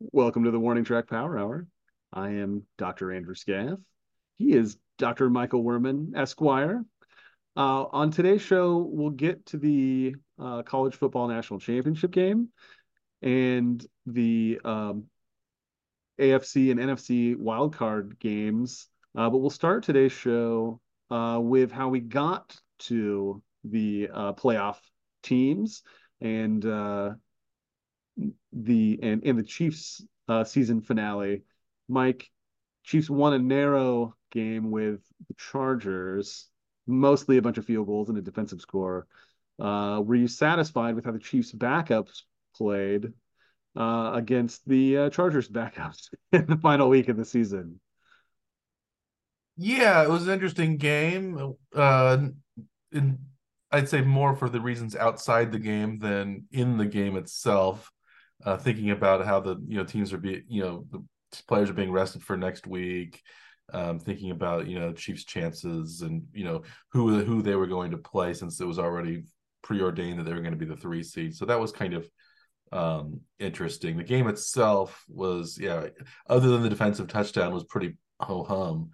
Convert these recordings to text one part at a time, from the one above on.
Welcome to the Warning Track Power Hour. I am Dr. Andrew Scaff. He is Dr. Michael Werman, Esquire. Uh, on today's show, we'll get to the uh, College Football National Championship game and the um, AFC and NFC wildcard games. Uh, but we'll start today's show uh, with how we got to the uh, playoff teams and uh, the and in the Chiefs uh, season finale, Mike, Chiefs won a narrow game with the Chargers, mostly a bunch of field goals and a defensive score. Uh, were you satisfied with how the Chiefs backups played uh, against the uh, Chargers backups in the final week of the season? Yeah, it was an interesting game. Uh, in, I'd say more for the reasons outside the game than in the game itself uh, thinking about how the you know teams are being you know the players are being rested for next week. Um, thinking about you know Chiefs' chances and you know who who they were going to play since it was already preordained that they were going to be the three seed. So that was kind of um, interesting. The game itself was yeah, other than the defensive touchdown, was pretty ho hum.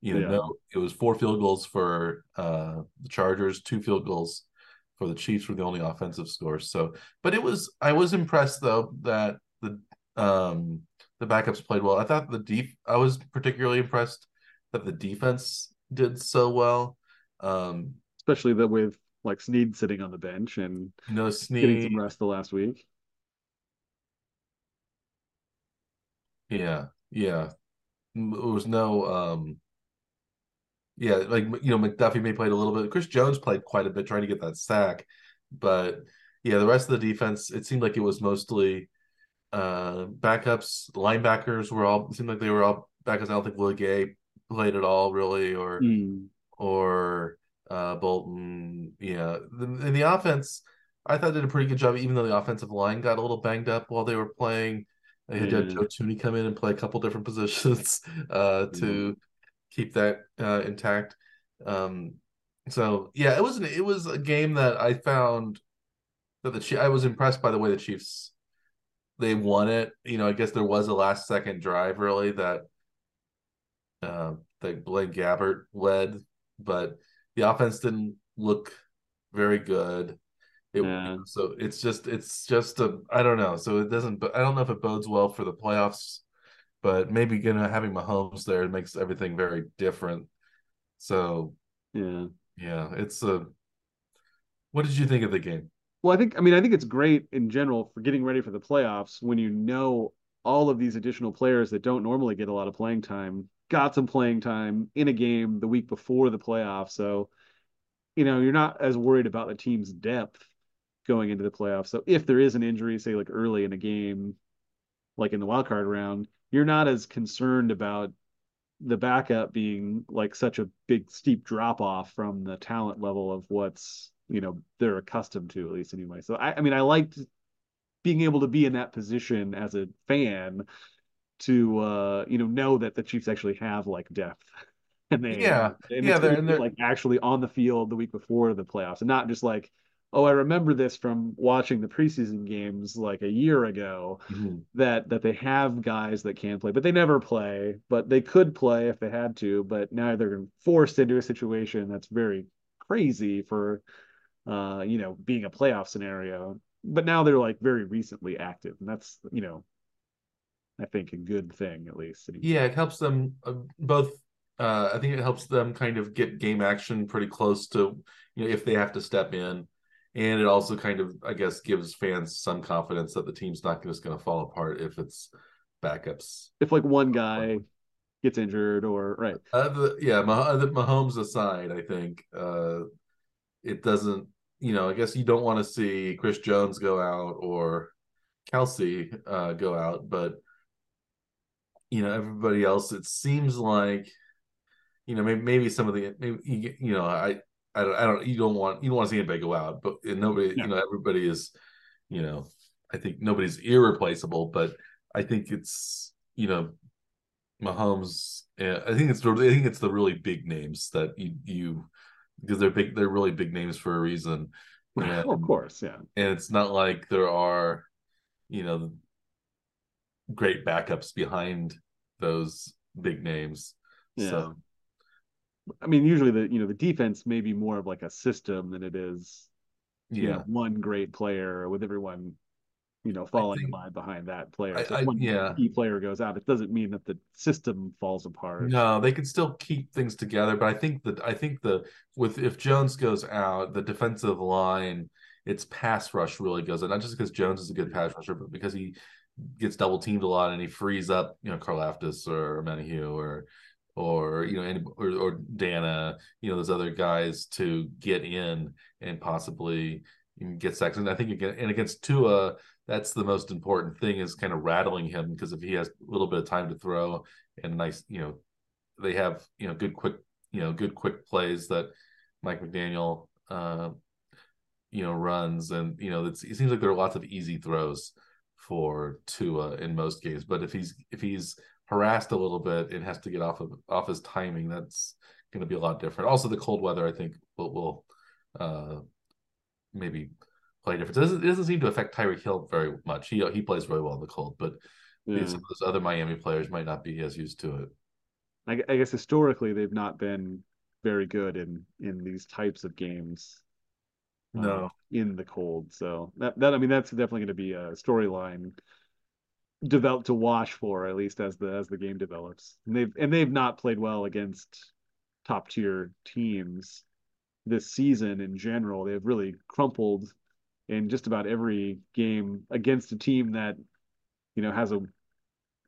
You know, yeah. no, it was four field goals for uh, the Chargers, two field goals for the Chiefs were the only offensive scores. So, but it was I was impressed though that the um the backups played well. I thought the deep I was particularly impressed that the defense did so well. Um especially that with like Sneed sitting on the bench and you know Sneed getting some rest the last week. Yeah, yeah. There was no um yeah, like you know, McDuffie may played a little bit. Chris Jones played quite a bit trying to get that sack, but yeah, the rest of the defense, it seemed like it was mostly uh backups. Linebackers were all seemed like they were all backups. I don't think Willie Gay played at all really, or mm. or uh Bolton. Yeah, in the offense, I thought did a pretty good job, even though the offensive line got a little banged up while they were playing. They had mm. Joe Thuney come in and play a couple different positions uh, to keep that uh, intact. Um, so yeah, it was an, it was a game that I found that the I was impressed by the way the Chiefs they won it. You know, I guess there was a last second drive really that uh, that Blaine Gabbert led, but the offense didn't look very good. It, yeah. So it's just it's just a I don't know. So it doesn't. But I don't know if it bodes well for the playoffs but maybe you know having Mahomes there makes everything very different. So yeah, yeah, it's a. What did you think of the game? Well, I think I mean I think it's great in general for getting ready for the playoffs when you know all of these additional players that don't normally get a lot of playing time got some playing time in a game the week before the playoffs. So, you know, you're not as worried about the team's depth going into the playoffs. So if there is an injury, say like early in a game, like in the wild card round, you're not as concerned about the backup being like such a big steep drop off from the talent level of what's you know they're accustomed to at least anyway. So i, I mean i liked being able to be in that position as a fan to uh you know know that the chiefs actually have like depth. And they yeah. and yeah they're, they're like actually on the field the week before the playoffs and not just like oh, I remember this from watching the preseason games like a year ago mm-hmm. that that they have guys that can play, but they never play, but they could play if they had to, but now they're forced into a situation that's very crazy for uh, you know, being a playoff scenario. But now they're like very recently active, and that's you know, I think a good thing at least. Yeah, it helps them uh, both uh, I think it helps them kind of get game action pretty close to you know if they have to step in and it also kind of i guess gives fans some confidence that the team's not just going to fall apart if it's backups. If like one guy gets injured or right. Uh, the, yeah the mahomes aside i think uh it doesn't you know i guess you don't want to see chris jones go out or Kelce uh go out but you know everybody else it seems like you know maybe, maybe some of the maybe you know i I don't, I don't, you don't want, you don't want to see anybody go out, but nobody, you know, everybody is, you know, I think nobody's irreplaceable, but I think it's, you know, Mahomes. Eh, I think it's, I think it's the really big names that you, you, because they're big, they're really big names for a reason. And, of course, yeah. And it's not like there are, you know, great backups behind those big names. Yeah. So I mean, usually the you know the defense may be more of like a system than it is you yeah, know one great player with everyone you know falling think- in line behind that player. I- so I- if one yeah. key player goes out, it doesn't mean that the system falls apart. no, they can still keep things together, but I think that I think the with if Jones goes out, the defensive line, its pass rush really goes out. Not just because Jones is a good pass rusher, but because he gets double teamed a lot and he frees up, you know, Karlaftis or Omenihu or or you know, or, or Danna, you know, those other guys to get in and possibly get sacks. And I think again, and against Tua, that's the most important thing is kind of rattling him because if he has a little bit of time to throw and nice, you know, they have you know good quick, you know, good quick plays that Mike McDaniel, uh, you know, runs, and you know, it seems like there are lots of easy throws for Tua in most games. But if he's if he's harassed a little bit and has to get off of off his timing, that's going to be a lot different. Also, the cold weather, I think, will will uh, maybe play difference. It doesn't, it doesn't seem to affect Tyreek Hill very much. He he plays really well in the cold, but Yeah. some of those other Miami players might not be as used to it. I, I guess historically they've not been very good in in these types of games. uh, No. in the cold. So that that I mean that's definitely going to be a storyline developed to watch for at least as the as the game develops. And they've and they've not played well against top tier teams this season in general. They've really crumpled in just about every game against a team that you know has a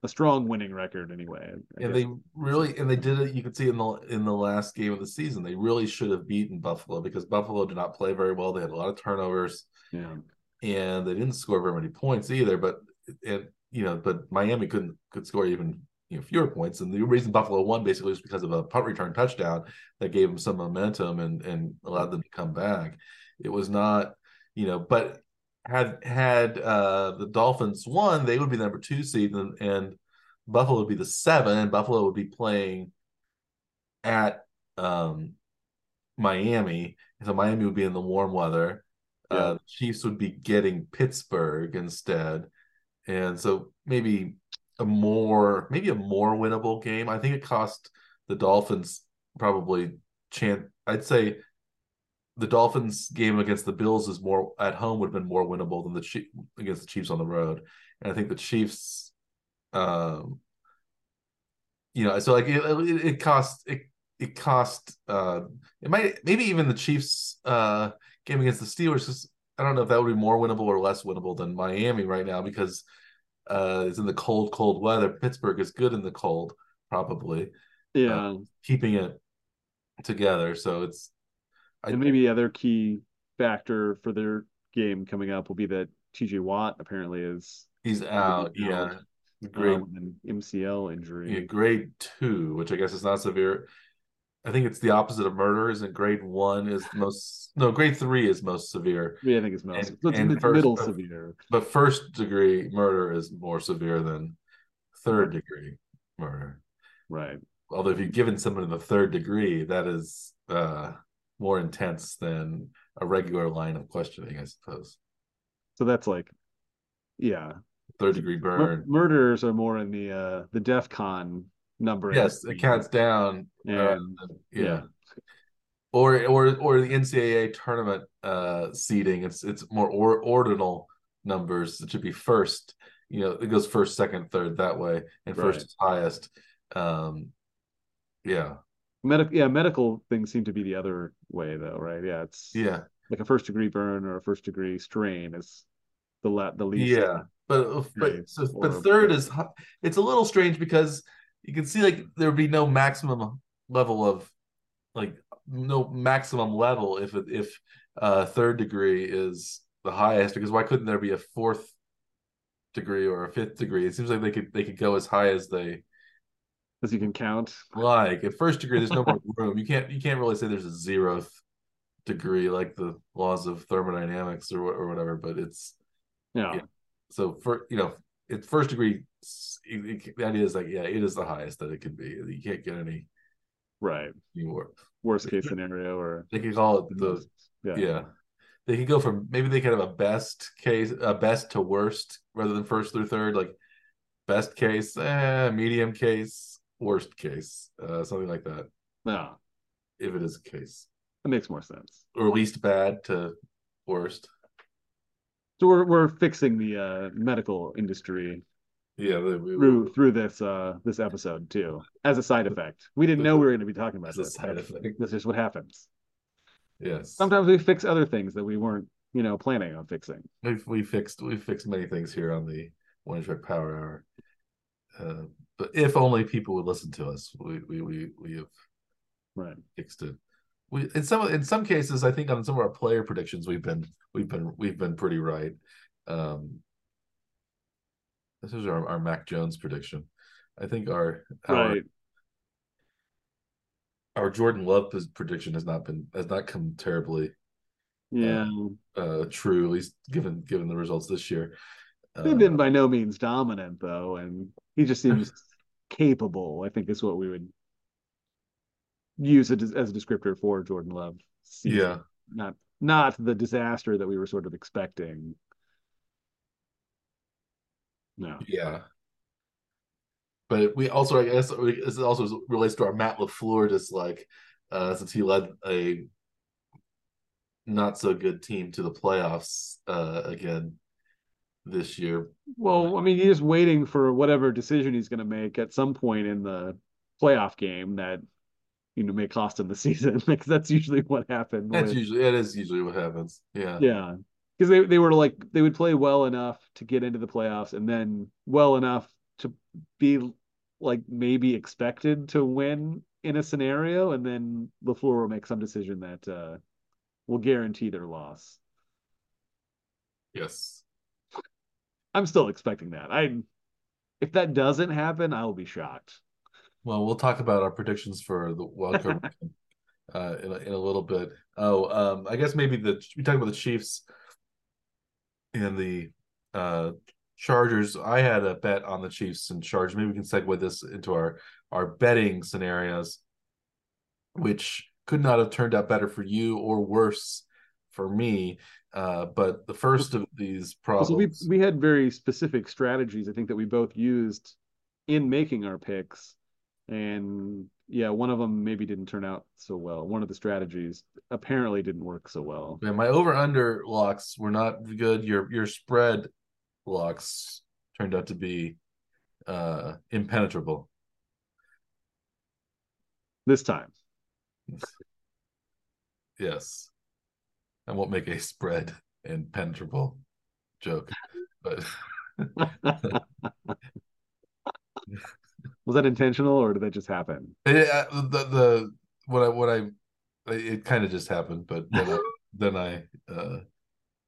a strong winning record anyway. I and guess. they really and they did it you could see in the in the last game of the season they really should have beaten buffalo because buffalo did not play very well they had a lot of turnovers yeah. and they didn't score very many points either but it you know but miami couldn't could score even you know fewer points. And the reason buffalo won basically was because of a punt return touchdown that gave them some momentum and and allowed them to come back. It was not you know but had had uh the dolphins won they would be the number two seed and, and buffalo would be the seven and buffalo would be playing at um miami. So miami would be in the warm weather. Yeah. uh chiefs would be getting pittsburgh instead and so maybe a more maybe a more winnable game i think it cost the dolphins probably chance i'd say the Dolphins game against the Bills is more at home would have been more winnable than the Chief, against the Chiefs on the road, and I think the Chiefs, um, you know, so like it, it, it cost it it cost uh it might maybe even the Chiefs uh game against the Steelers. Is, I don't know if that would be more winnable or less winnable than Miami right now because uh it's in the cold cold weather. Pittsburgh is good in the cold probably Yeah. keeping it together. So it's I- and maybe the other key factor for their game coming up will be that TJ Watt apparently is He's out. Yeah. out. Grade um, an MCL injury. yeah, grade two, which I guess is not severe. I think it's the opposite of murder. Isn't grade one is the most no grade three is most severe, Yeah, I think it's most. And- it's and first- middle but- severe. but first degree murder is more severe than third degree murder. Right. Although if you've given someone the third degree, that is uh, more intense than a regular line of questioning, I suppose. So that's like, yeah. Third degree Mur- burn. murders are more in the uh the DEF CON number. Yes, it counts down. uh, And yeah. yeah. or or or the NCAA tournament uh seeding. It's it's more or, ordinal numbers. It should be first. You know, it goes first, second, third that way, and first Right. is highest. Um, yeah, medical yeah medical things seem to be the other way though, right? Yeah, it's yeah, like a first degree burn or a first degree strain is the la- the least. yeah. But but so, but third is it's a little strange because you can see like there would be no maximum level of like no maximum level if if uh third degree is the highest because why couldn't there be a fourth degree or a fifth degree it seems like they could they could go as high as they as you can count. like at first degree there's no more room you can't you can't really say there's a zeroth degree like the laws of thermodynamics or, or whatever but it's Yeah. Yeah. so for you know it's first degree it, it, the idea is like yeah it is the highest that it could be you can't get any Right. more Worst case scenario or they could call it the yeah. yeah. They could go from maybe they could have a best case, a best to worst rather than first through third. Like best case, eh, medium case, worst case, uh, something like that. No, If it is a case, that makes more sense. or least bad to worst. So we're we're fixing the uh, medical industry Yeah, through through this uh this episode too as a side effect. We didn't know we were going to be talking about this. side effect. That's just what happens. yes. Sometimes we fix other things that we weren't, you know, planning on fixing. We've we fixed we fixed many things here on the Warning Track Power Hour. Uh, but if only people would listen to us, we we we, we have Right. fixed it. We in some in some cases, I think on some of our player predictions, we've been we've been we've been pretty right. Um, this is our, our Mac Jones prediction. I think our our, Right. our Jordan Love prediction has not been has not come terribly Yeah. uh true, at least given given the results this year. They've Uh, been by no means dominant though, and he just seems capable. I think is what we would use it as, as a descriptor for Jordan Love. season. yeah, Not not the disaster that we were sort of expecting. No. Yeah. But we also, I guess, this also relates to our Matt LaFleur dislike, uh, since he led a not so good team to the playoffs uh, again this year. Well, I mean, he's just waiting for whatever decision he's going to make at some point in the playoff game that you know may cost him the season. Because that's usually what happened. That's with- usually that is usually what happens. Yeah. Yeah. Because they, they were like they would play well enough to get into the playoffs and then well enough to be like maybe expected to win in a scenario and then LaFleur will make some decision that uh will guarantee their loss. Yes. I'm still expecting that. I if that doesn't happen, I will be shocked. Well, we'll talk about our predictions for the wild card uh, in a, in a little bit. Oh, um, I guess maybe the we talked about the Chiefs and the uh, Chargers. I had a bet on the Chiefs and Chargers. Maybe we can segue this into our our betting scenarios, which could not have turned out better for you or worse for me. Uh, but the first of these So we problems, we had very specific strategies I think that we both used in making our picks. And yeah, one of them maybe didn't turn out so well. One of the strategies apparently didn't work so well. Yeah, my over under locks were not good. Your your spread locks turned out to be uh impenetrable. This time. Yes. I won't make a spread impenetrable joke, but Was that intentional or did that just happen? yeah, the the what I what I it kind of just happened, but then I then I uh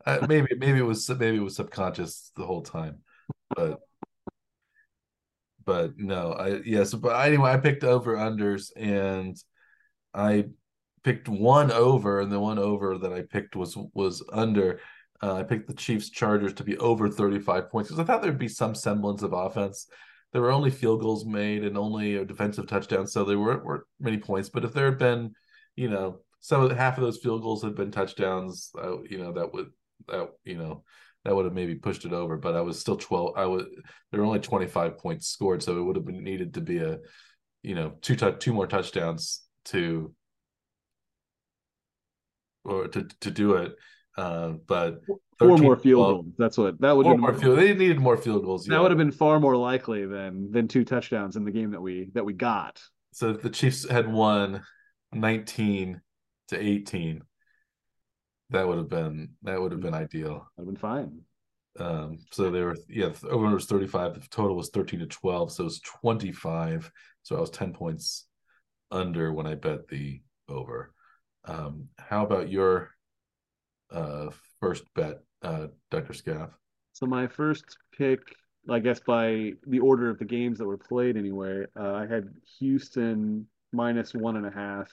I, maybe maybe it was maybe it was subconscious the whole time, but but no, I yes, but anyway, I picked over unders and I picked one over, and the one over that I picked was was under. Uh, I picked the Chiefs Chargers to be over 35 points because I thought there'd be some semblance of offense. There were only field goals made and only a defensive touchdown, so there weren't, weren't many points. But if there had been, you know, some of half of those field goals had been touchdowns, you know, that would that you know that would have maybe pushed it over. But I was still 12. I was there were only 25 points scored, so it would have been needed to be a, you know, two t- two more touchdowns to or to to do it. Uh, but Four more field 12 goals. That's what that would Four have more been field. They needed more field goals. that yeah. would have been far more likely than than two touchdowns in the game that we that we got. So the Chiefs had won 19 to 18. That would have been that would have been ideal. That'd have been fine. Um, so they were yeah, the over was 35. The total was 13 to 12, so it was 25. So I was 10 points under when I bet the over. Um, how about your uh first bet, uh, Dr. Scaff? So my first pick, I guess by the order of the games that were played anyway, uh, I had Houston minus one and a half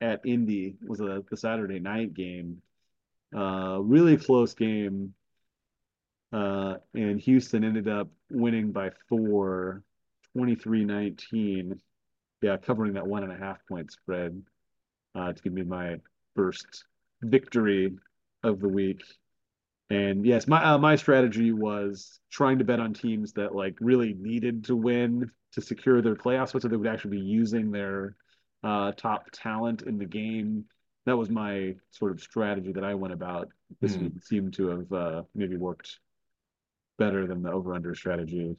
at Indy was a the Saturday night game. Uh, really close game. Uh, and Houston ended up winning by four, 23-19. Yeah, covering that one and a half point spread uh, to give me my first victory of the week. And yes, my uh, my strategy was trying to bet on teams that like really needed to win to secure their playoff spot, so they would actually be using their uh, top talent in the game. That was my sort of strategy that I went about. This week seemed to have uh, maybe worked better than the over under strategy.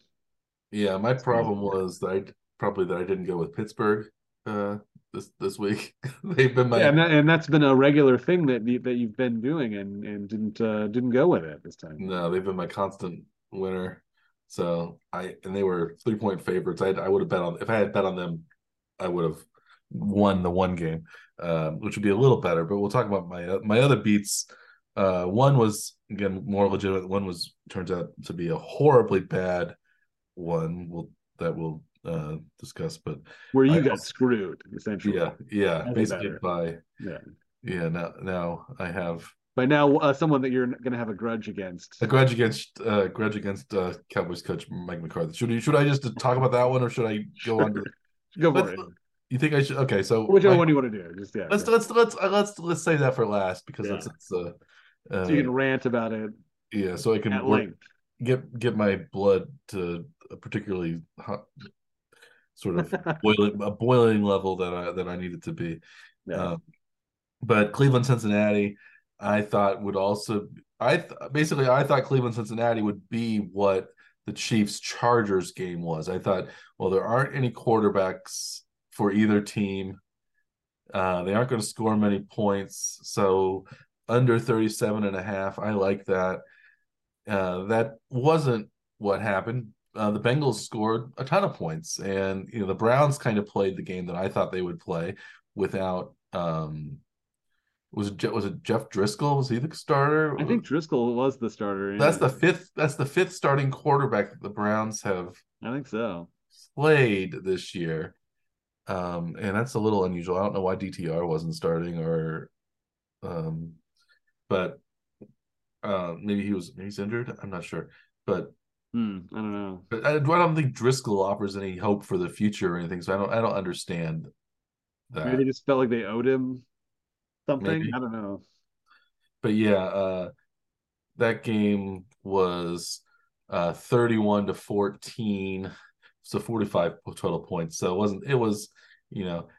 Yeah, my problem was that I probably that I didn't go with Pittsburgh uh this this week. They've been my Yeah, and that, and that's been a regular thing that you, that you've been doing and and didn't uh, didn't go with it this time. no, they've been my constant winner. So I and they were three point favorites. I I would have bet on if I had bet on them, I would have won the one game, um, which would be a little better. But we'll talk about my my other beats. Uh, one was again more legitimate. One was turns out to be a horribly bad one. We'll that we'll uh, discuss. But Where you I got also- screwed essentially. yeah, yeah, That's basically by Yeah. yeah. Now now I have By now, uh, someone that you're going to have a grudge against. a grudge against uh, grudge against uh, Cowboys coach Mike McCarthy. Should should I just talk about that one or should I go on to? Go for it. You think I should? Okay, so Whichever my- one you want to do. Just yeah. let's yeah. let's let's uh, let's let's say that for last because Yeah. it's it's uh, uh so you can rant about it yeah, so I can work, get get my blood to a particularly hot, sort of boiling a boiling level that I that I need it to be. Yeah. Um, but Cleveland Cincinnati, I thought would also I th- basically I thought Cleveland Cincinnati would be what the Chiefs Chargers game was. I thought, well, there aren't any quarterbacks for either team. Uh, they aren't going to score many points, so under 37 and a half, I like that. Uh, that wasn't what happened. Uh, the Bengals scored a ton of points, and you know the Browns kind of played the game that I thought they would play without. Um, was it was it Jeff Driskel? Was he the starter? I think Driskel was the starter. that's yeah. the fifth. That's the fifth starting quarterback that the Browns have I think so. played this year. Um, and that's a little unusual. I don't know why DTR wasn't starting or um but uh maybe he was maybe he's injured. I'm not sure. But Hmm, I don't know. but I, I don't think Driskel offers any hope for the future or anything. So I don't I don't understand that. Maybe they just felt like they owed him something. Maybe. I don't know. but yeah, uh that game was uh 31 to 14, so 45 total points. So it wasn't it was, you know,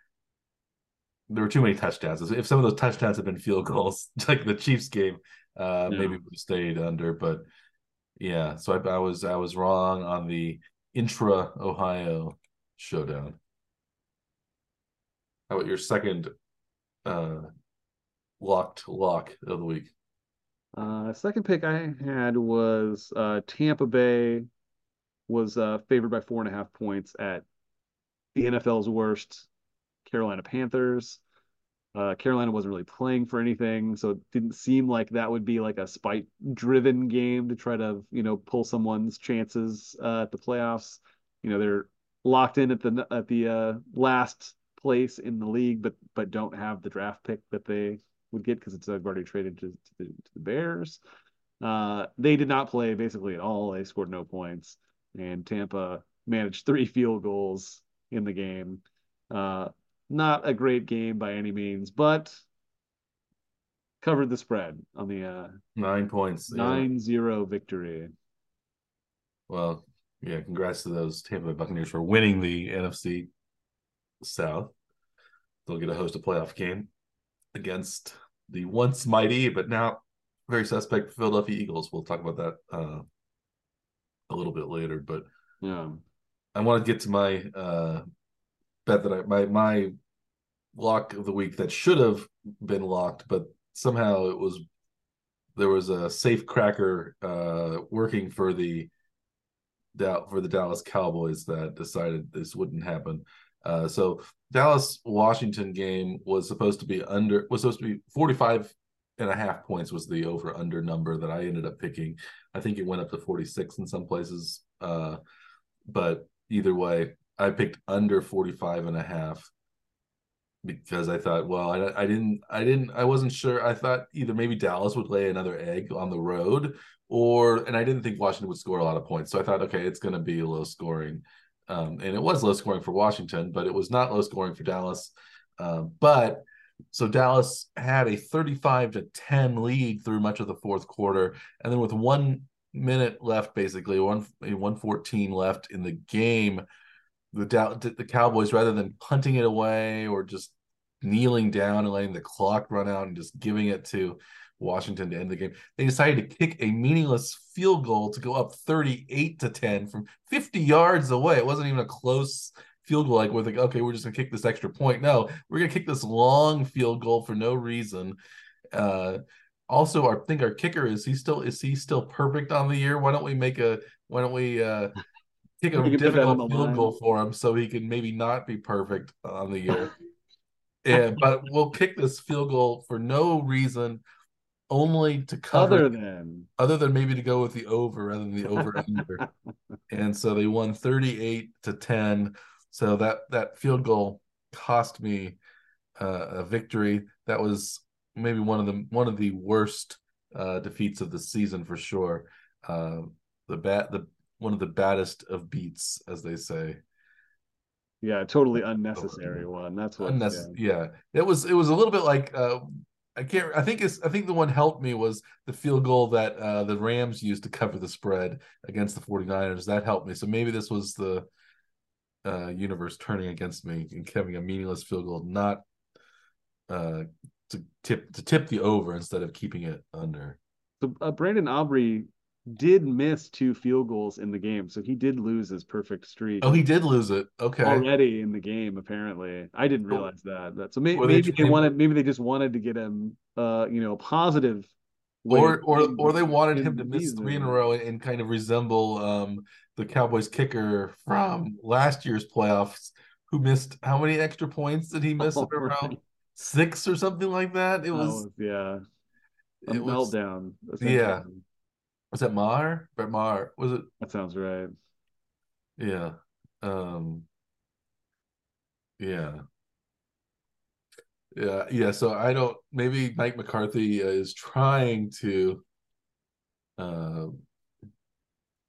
there were too many touchdowns. If some of those touchdowns had been field goals, like the Chiefs game, uh Yeah. maybe we would have stayed under, but yeah, so I, I was I was wrong on the intra Ohio showdown. How about your second uh locked lock of the week? Uh, second pick I had was uh, Tampa Bay was uh, favored by four and a half points at the NFL's worst Carolina Panthers. Uh, Carolina wasn't really playing for anything, so it didn't seem like that would be like a spite-driven game to try to, you know, pull someone's chances uh, at the playoffs. You know, they're locked in at the at the uh, last place in the league, but but don't have the draft pick that they would get because it's uh, already traded to, to, the, to the Bears. Uh, they did not play basically at all. They scored no points, and Tampa managed three field goals in the game. Uh, not a great game by any means, but covered the spread on the uh, Nine points. yeah. 9-0 victory. Well, yeah, congrats to those Tampa Bay Buccaneers for winning the NFC South. They'll get to host a playoff game against the once mighty, but now very suspect Philadelphia Eagles. We'll talk about that uh, a little bit later. But Yeah. I want to get to my uh, bet that I my my lock of the week that should have been locked, but somehow it was there was a safe cracker uh, working for the for the Dallas Cowboys that decided this wouldn't happen. Uh, so Dallas Washington game was supposed to be under was supposed to be 45 and a half points was the over under number that I ended up picking. I think it went up to 46 in some places. Uh, but either way, I picked under 45 and a half because I thought, well, I, I didn't, I didn't, I wasn't sure. I thought either maybe Dallas would lay another egg on the road, or, and I didn't think Washington would score a lot of points. So I thought, okay, it's going to be low scoring. Um, and it was low scoring for Washington, but it was not low scoring for Dallas. Um, but so Dallas had a 35 to 10 lead through much of the fourth quarter. And then with one minute left, basically, one 114 left in the game, the the Cowboys, rather than punting it away or just kneeling down and letting the clock run out and just giving it to Washington to end the game, they decided to kick a meaningless field goal to go up 38 to 10 from 50 yards away. It wasn't even a close field goal like we're like okay we're just gonna kick this extra point. No we're gonna kick this long field goal for no reason. Uh also our I think our kicker is he still is he still perfect on the year? Why don't we make a why don't we uh kick a difficult field goal for him so he can maybe not be perfect on the year yeah but we'll kick this field goal for no reason only to cover other than other than maybe to go with the over rather than the over under and so they won 38 to 10 so that that field goal cost me uh, a victory. That was maybe one of the one of the worst uh, defeats of the season for sure. Uh, the bat the one of the baddest of beats, as they say. Yeah, totally unnecessary one. That's what. Unnecess- yeah. yeah. it was. It was a little bit like uh, I can't. I think it's. I think the one helped me was the field goal that uh, the Rams used to cover the spread against the 49ers. That helped me. So maybe this was the uh, universe turning against me and having a meaningless field goal, not uh, to tip to tip the over instead of keeping it under. So uh, Brandon Aubrey did miss two field goals in the game, so he did lose his perfect streak. Oh, he did lose it. Okay, already in the game apparently. I didn't realize that. that so maybe, maybe they, they wanted maybe they just wanted to get him, uh, you know, positive or or or they wanted him to miss three in a row and kind of resemble um, the Cowboys kicker from last year's playoffs, who missed how many extra points did he miss? Oh, around six or something like that. It was, was yeah, a it meltdown. Was, yeah, was that Maher? Brett Maher was it? That sounds right. Yeah, um, yeah. Yeah, yeah. So I don't. Maybe Mike McCarthy is trying to. Uh,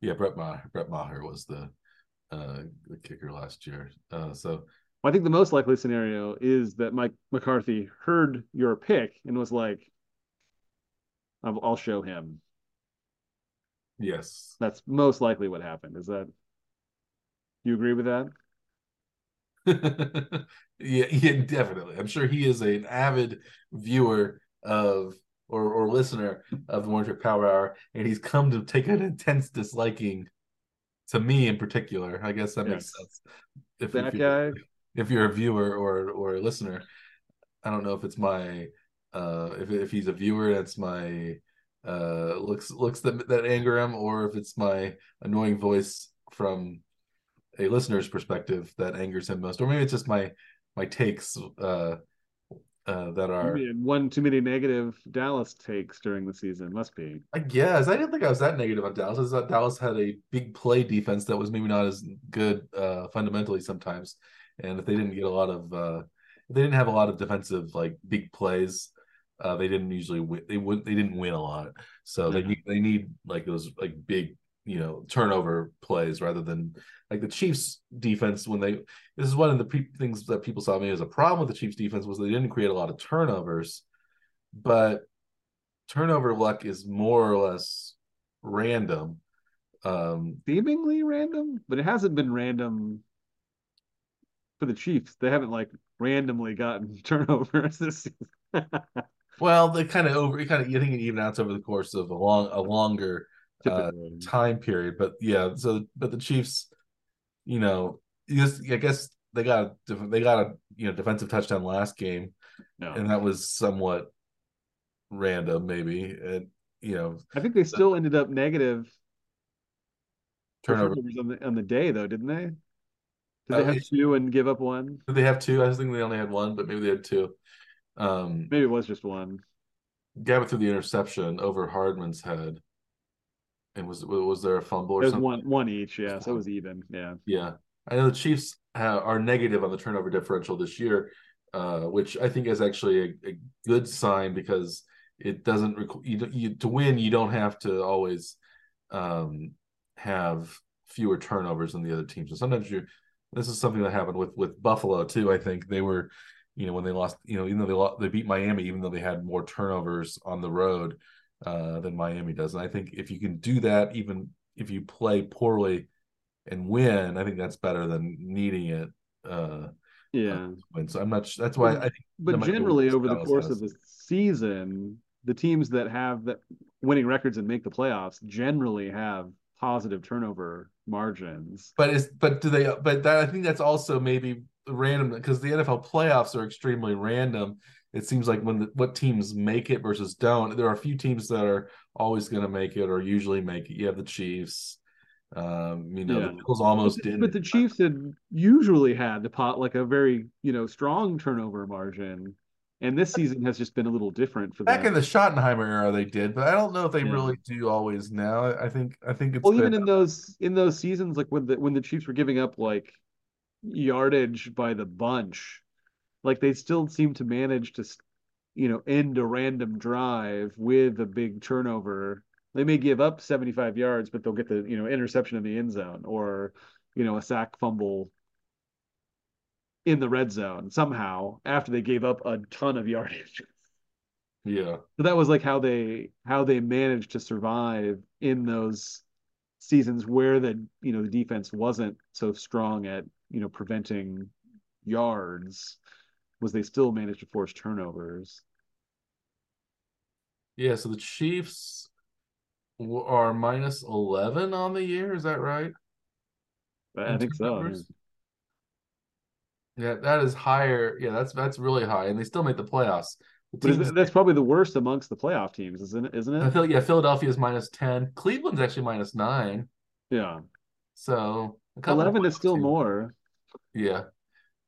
yeah, Brett Maher. Brett Maher was the uh, the kicker last year. Uh, so well, I think the most likely scenario is that Mike McCarthy heard your pick and was like, "I'll, I'll show him." Yes, that's most likely what happened. Is that you agree with that? yeah, yeah, definitely. I'm sure he is an avid viewer of or or listener of the Warning Track Power Hour, and he's come to take an intense disliking to me in particular. I guess that yes. makes sense. If, that if guy, if you're a viewer or or a listener, I don't know if it's my uh if if he's a viewer, that's my uh looks looks that that anger him, or if it's my annoying voice from a listener's perspective that angers him most, or maybe it's just my my takes uh, uh, that are one too many negative Dallas takes during the season. Must be. I guess I didn't think I was that negative on Dallas. I thought Dallas had a big play defense that was maybe not as good uh, fundamentally sometimes, and if they didn't get a lot of, uh, they didn't have a lot of defensive like big plays. Uh, they didn't usually win. They would. They didn't win a lot, so yeah. they need. They need like those like big you know turnover plays rather than like the Chiefs defense when they this is one of the things that people saw me as a problem with the Chiefs defense was they didn't create a lot of turnovers but turnover luck is more or less random um seemingly random but it hasn't been random for the Chiefs they haven't like randomly gotten turnovers this season well they kind of over you kind of you think it even out over the course of a long a longer uh, time period. But yeah, so but the Chiefs, you know, just, I guess they got a, they got a you know defensive touchdown last game, no. and that was somewhat random, maybe. And you know, I think they still ended up negative turnovers on the on the day, though, didn't they? Did they uh, have two and give up one? Did they have two? I was thinking they only had one, but maybe they had two. Um, maybe it was just one. Gabbert threw the interception over Hardman's head. And was was there a fumble or There's something? one one each, yeah. So it was even. Yeah. Yeah. I know the Chiefs have, are negative on the turnover differential this year, uh, which I think is actually a, a good sign because it doesn't requ- you, you to win you don't have to always um, have fewer turnovers than the other teams. So sometimes you this is something that happened with with Buffalo too. I think they were you know when they lost you know even though they lost, they beat Miami even though they had more turnovers on the road uh, than Miami does and I think if you can do that even if you play poorly and win I think that's better than needing it uh, yeah win so I'm not that's why I think but generally over the course has. of the season the teams that have that winning records and make the playoffs generally have positive turnover margins. But is but do they? But that I think that's also maybe random because the NFL playoffs are extremely random. It seems like when the, what teams make it versus don't. There are a few teams that are always going to make it or usually make it. You have the Chiefs. Um, you know, yeah. the Bills almost but, did. But the Chiefs had usually had the pot like a very you know strong turnover margin and this season has just been a little different for them. back in the Schottenheimer era. They did, but I don't know if they yeah. really do always now. I think I think it's well, been... even in those in those seasons, like when the when the Chiefs were giving up like yardage by the bunch, like they still seem to manage to, you know, end a random drive with a big turnover. They may give up 75 yards, but they'll get the you know interception in the end zone or you know a sack fumble in the red zone somehow after they gave up a ton of yardage. Yeah. So that was like how they how they managed to survive in those seasons where the you know the defense wasn't so strong at you know preventing yards was they still managed to force turnovers. Yeah, so the Chiefs are minus 11 on the year, is that right? I think so. Yeah, that is higher. Yeah, that's that's really high, and they still make the playoffs. But that's probably the worst amongst the playoff teams, isn't it? Isn't it? I feel yeah, Philadelphia is minus ten. Cleveland's actually minus nine. Yeah. So eleven is still more. Yeah.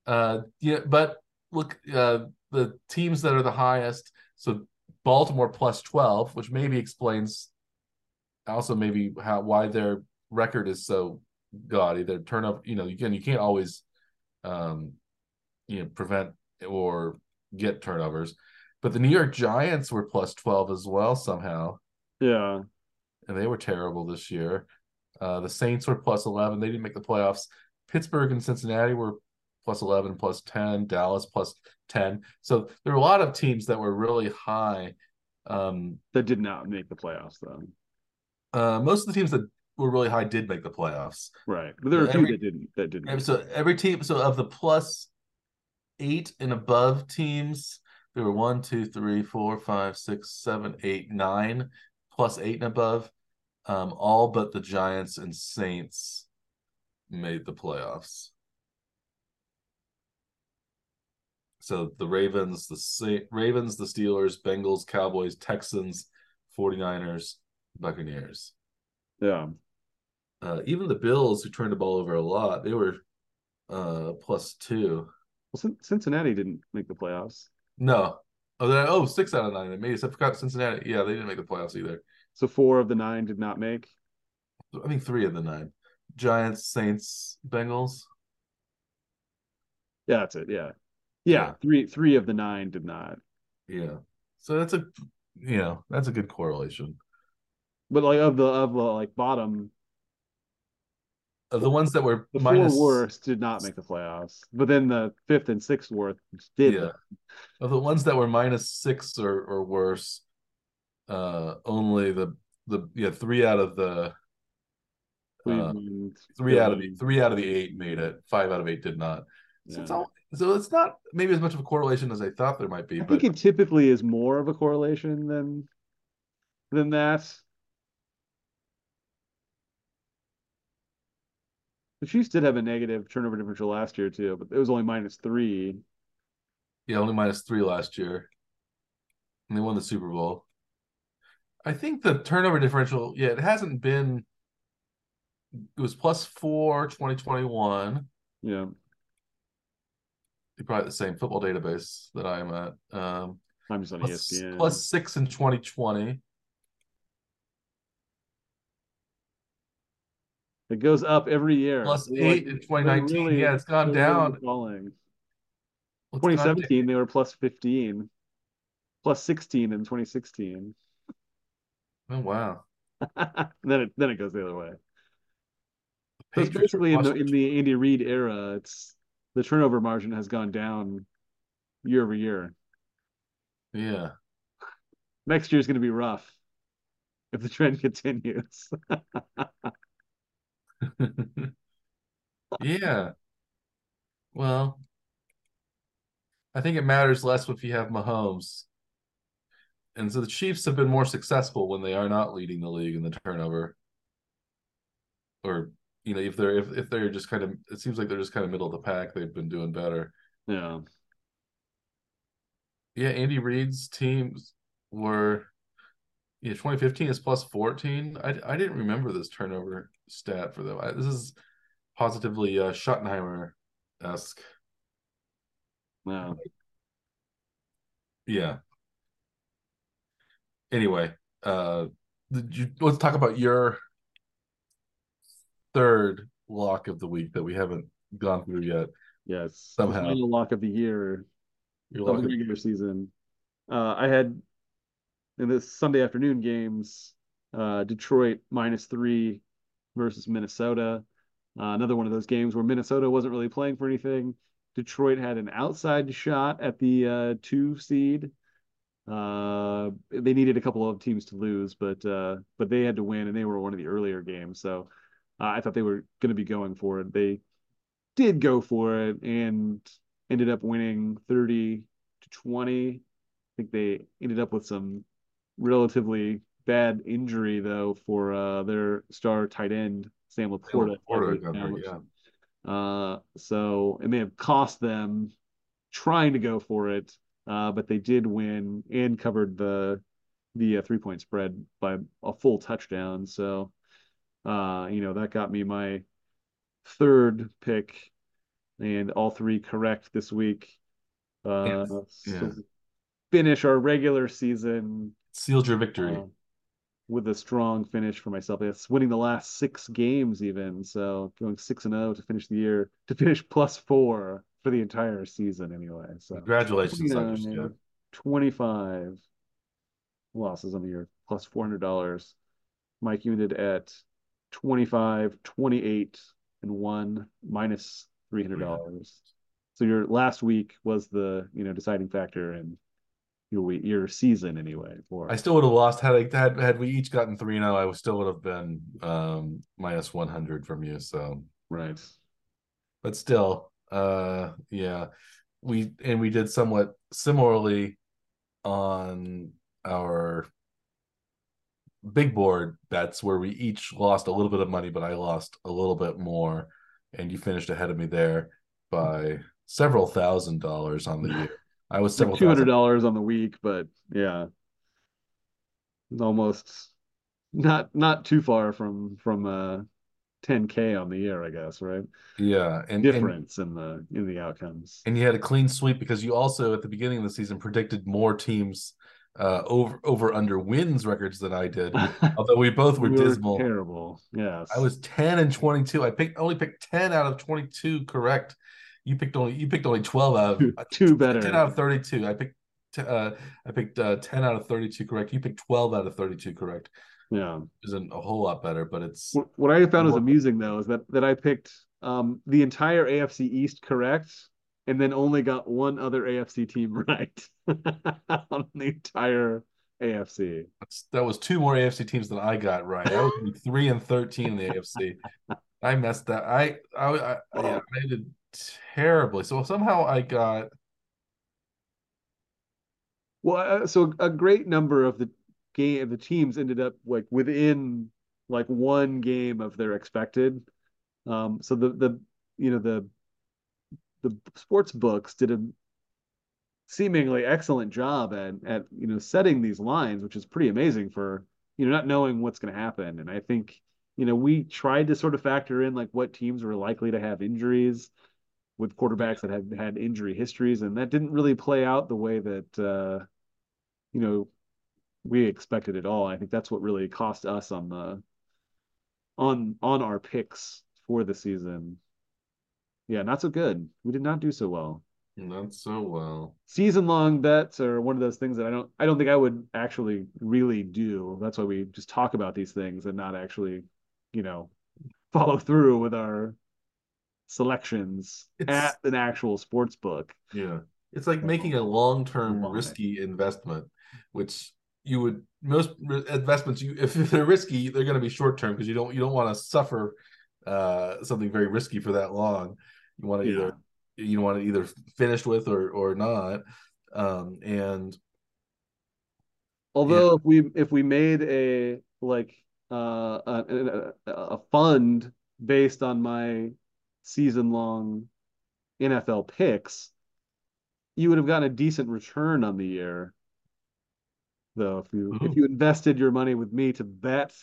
Uh, yeah, but look, uh, the teams that are the highest. So Baltimore plus twelve, which maybe explains also maybe how why their record is so gaudy. Their turn up, you know, again, you can't always um, you know prevent or get turnovers. But the New York Giants were plus 12 as well somehow. Yeah. And they were terrible this year. Uh, the Saints were plus 11. They didn't make the playoffs. Pittsburgh and Cincinnati were plus 11, plus 10. Dallas plus 10. So there were a lot of teams that were really high. Um, that did not make the playoffs, though. Uh, most of the teams that were really high did make the playoffs. Right. But there were a few that didn't that didn't. So every team so of the plus eight and above teams, there were one, two, three, four, five, six, seven, eight, nine, plus eight and above. Um, all but the Giants and Saints made the playoffs. So the Ravens, the Sa- Ravens, the Steelers, Bengals, Cowboys, Texans, 49ers, Buccaneers. Yeah. Uh, even the Bills, who turned the ball over a lot, they were uh, plus two. Well, Cincinnati didn't make the playoffs. No. Oh, oh, six out of nine. They made it. I forgot Cincinnati. Yeah, they didn't make the playoffs either. So four of the nine did not make. I think three of the nine. Giants, Saints, Bengals. Yeah, that's it. Yeah. yeah, yeah. Three three of the nine did not. Yeah. So that's a you know that's a good correlation. But like of the of the like bottom of the ones that were the minus... four worst did not make the playoffs, but then the fifth and sixth worst did. Yeah. Of the ones that were minus six or, or worse, uh, only the the yeah three out of the uh, three out of the three out of the eight made it. Five out of eight did not. So, yeah. it's all, so it's not maybe as much of a correlation as I thought there might be. I but... think it typically is more of a correlation than than that. The Chiefs did have a negative turnover differential last year too, but it was only minus three. Yeah, only minus three last year. And they won the Super Bowl. I think the turnover differential, yeah, it hasn't been it was plus four 2021. Yeah. You're probably the same football database that I am at. Um I'm just on plus, ESPN. Plus six in 2020. It goes up every year. Plus eight in 2019. Really, yeah, it's gone down. Falling. 2017, they were plus 15, plus 16 in 2016. Oh wow! then it then it goes the other way. So it's basically in the in the Andy Reid era, it's the turnover margin has gone down year over year. Yeah. Next year's going to be rough if the trend continues. yeah. Well, I think it matters less if you have Mahomes. And so the Chiefs have been more successful when they are not leading the league in the turnover. Or, you know, if they're if, if they're just kind of it seems like they're just kind of middle of the pack, they've been doing better. Yeah. Yeah, Andy Reid's teams were yeah, 2015 is plus 14. I, I didn't remember this turnover stat for them. I, this is positively uh, Schottenheimer esque. Wow. Yeah. Anyway, uh, you, let's talk about your third lock of the week that we haven't gone through yet. Yes. Somehow. The final lock of the year Your of the regular season. Uh, I had in this Sunday afternoon games, uh, Detroit minus three versus Minnesota. Uh, another one of those games where Minnesota wasn't really playing for anything. Detroit had an outside shot at the uh, two seed. Uh, they needed a couple of teams to lose, but uh, but they had to win, and they were one of the earlier games. So uh, I thought they were going to be going for it. They did go for it and ended up winning 30 to 20. I think they ended up with some relatively bad injury though for uh, their star tight end Sam LaPorta. LaPorta yeah. Uh, so it may have cost them trying to go for it, uh, but they did win and covered the the uh, three point spread by a full touchdown. So, uh, you know that got me my third pick, and all three correct this week. Uh, Yeah. so finish our regular season sealed your victory. uh, with a strong finish for myself. It's winning the last six games, even so, going six and zero to finish the year, to finish plus four for the entire season, anyway. So Congratulations, Dr. 29, Skip. 25 losses on the year, plus $400. Mike, you ended at 25, 28, and one, $300. So your last week was the, you know, deciding factor in your week, your season anyway. For I still would have lost had I had had we each gotten three and zero. I would still would have been um minus one hundred from you. So, right. but still, uh, yeah, we and we did somewhat similarly on our big board bets where we each lost a little bit of money, but I lost a little bit more, and you finished ahead of me there by several thousand dollars on the year. I was several two hundred dollars on the week, but yeah, almost not not too far from from uh 10k on the year, I guess, right? Yeah, and and Difference in the in the outcomes. and you had a clean sweep because you also at the beginning of the season predicted more teams uh over over under wins records than I did. Although we both were We dismal. terrible. Yes, I was 10 and 22. I picked only picked 10 out of 22 correct. You picked only you picked only 12 out two, of two better. 10 out of 32. I picked t- uh I picked uh 10 out of 32 correct. You picked 12 out of 32 correct. Yeah. Isn't a whole lot better, but it's What what I found was amusing though is that that I picked um the entire AFC East correct and then only got one other AFC team right on the entire AFC. That was two more AFC teams than I got right. I was three and thirteen in the AFC. I messed that. I I, I yeah, I did terribly. So somehow I got Well, uh, so a great number of the game of the teams ended up like within like one game of their expected. Um, so the the you know the the sports books did a seemingly excellent job at at you know setting these lines, which is pretty amazing for you know not knowing what's going to happen. And I think you know we tried to sort of factor in like what teams were likely to have injuries with quarterbacks that had had injury histories, and that didn't really play out the way that uh, you know we expected it all. I think that's what really cost us on the on on our picks for the season. Yeah, not so good. We did not do so well. not so well. Season long bets are one of those things that I don't I don't think I would actually really do. That's why we just talk about these things and not actually, you know, follow through with our selections It's- at an actual sports book. Yeah. it's like making a long-term risky investment, which you would most investments you if they're risky, they're going to be short-term because you don't you don't want to suffer uh, something very risky for that long. You want to Yeah. either you want to either finish with or or not. Um, and Although if we if we made a like uh a, a, fund based on my season long NFL picks, you would have gotten a decent return on the year. Though if you if you invested your money with me to bet,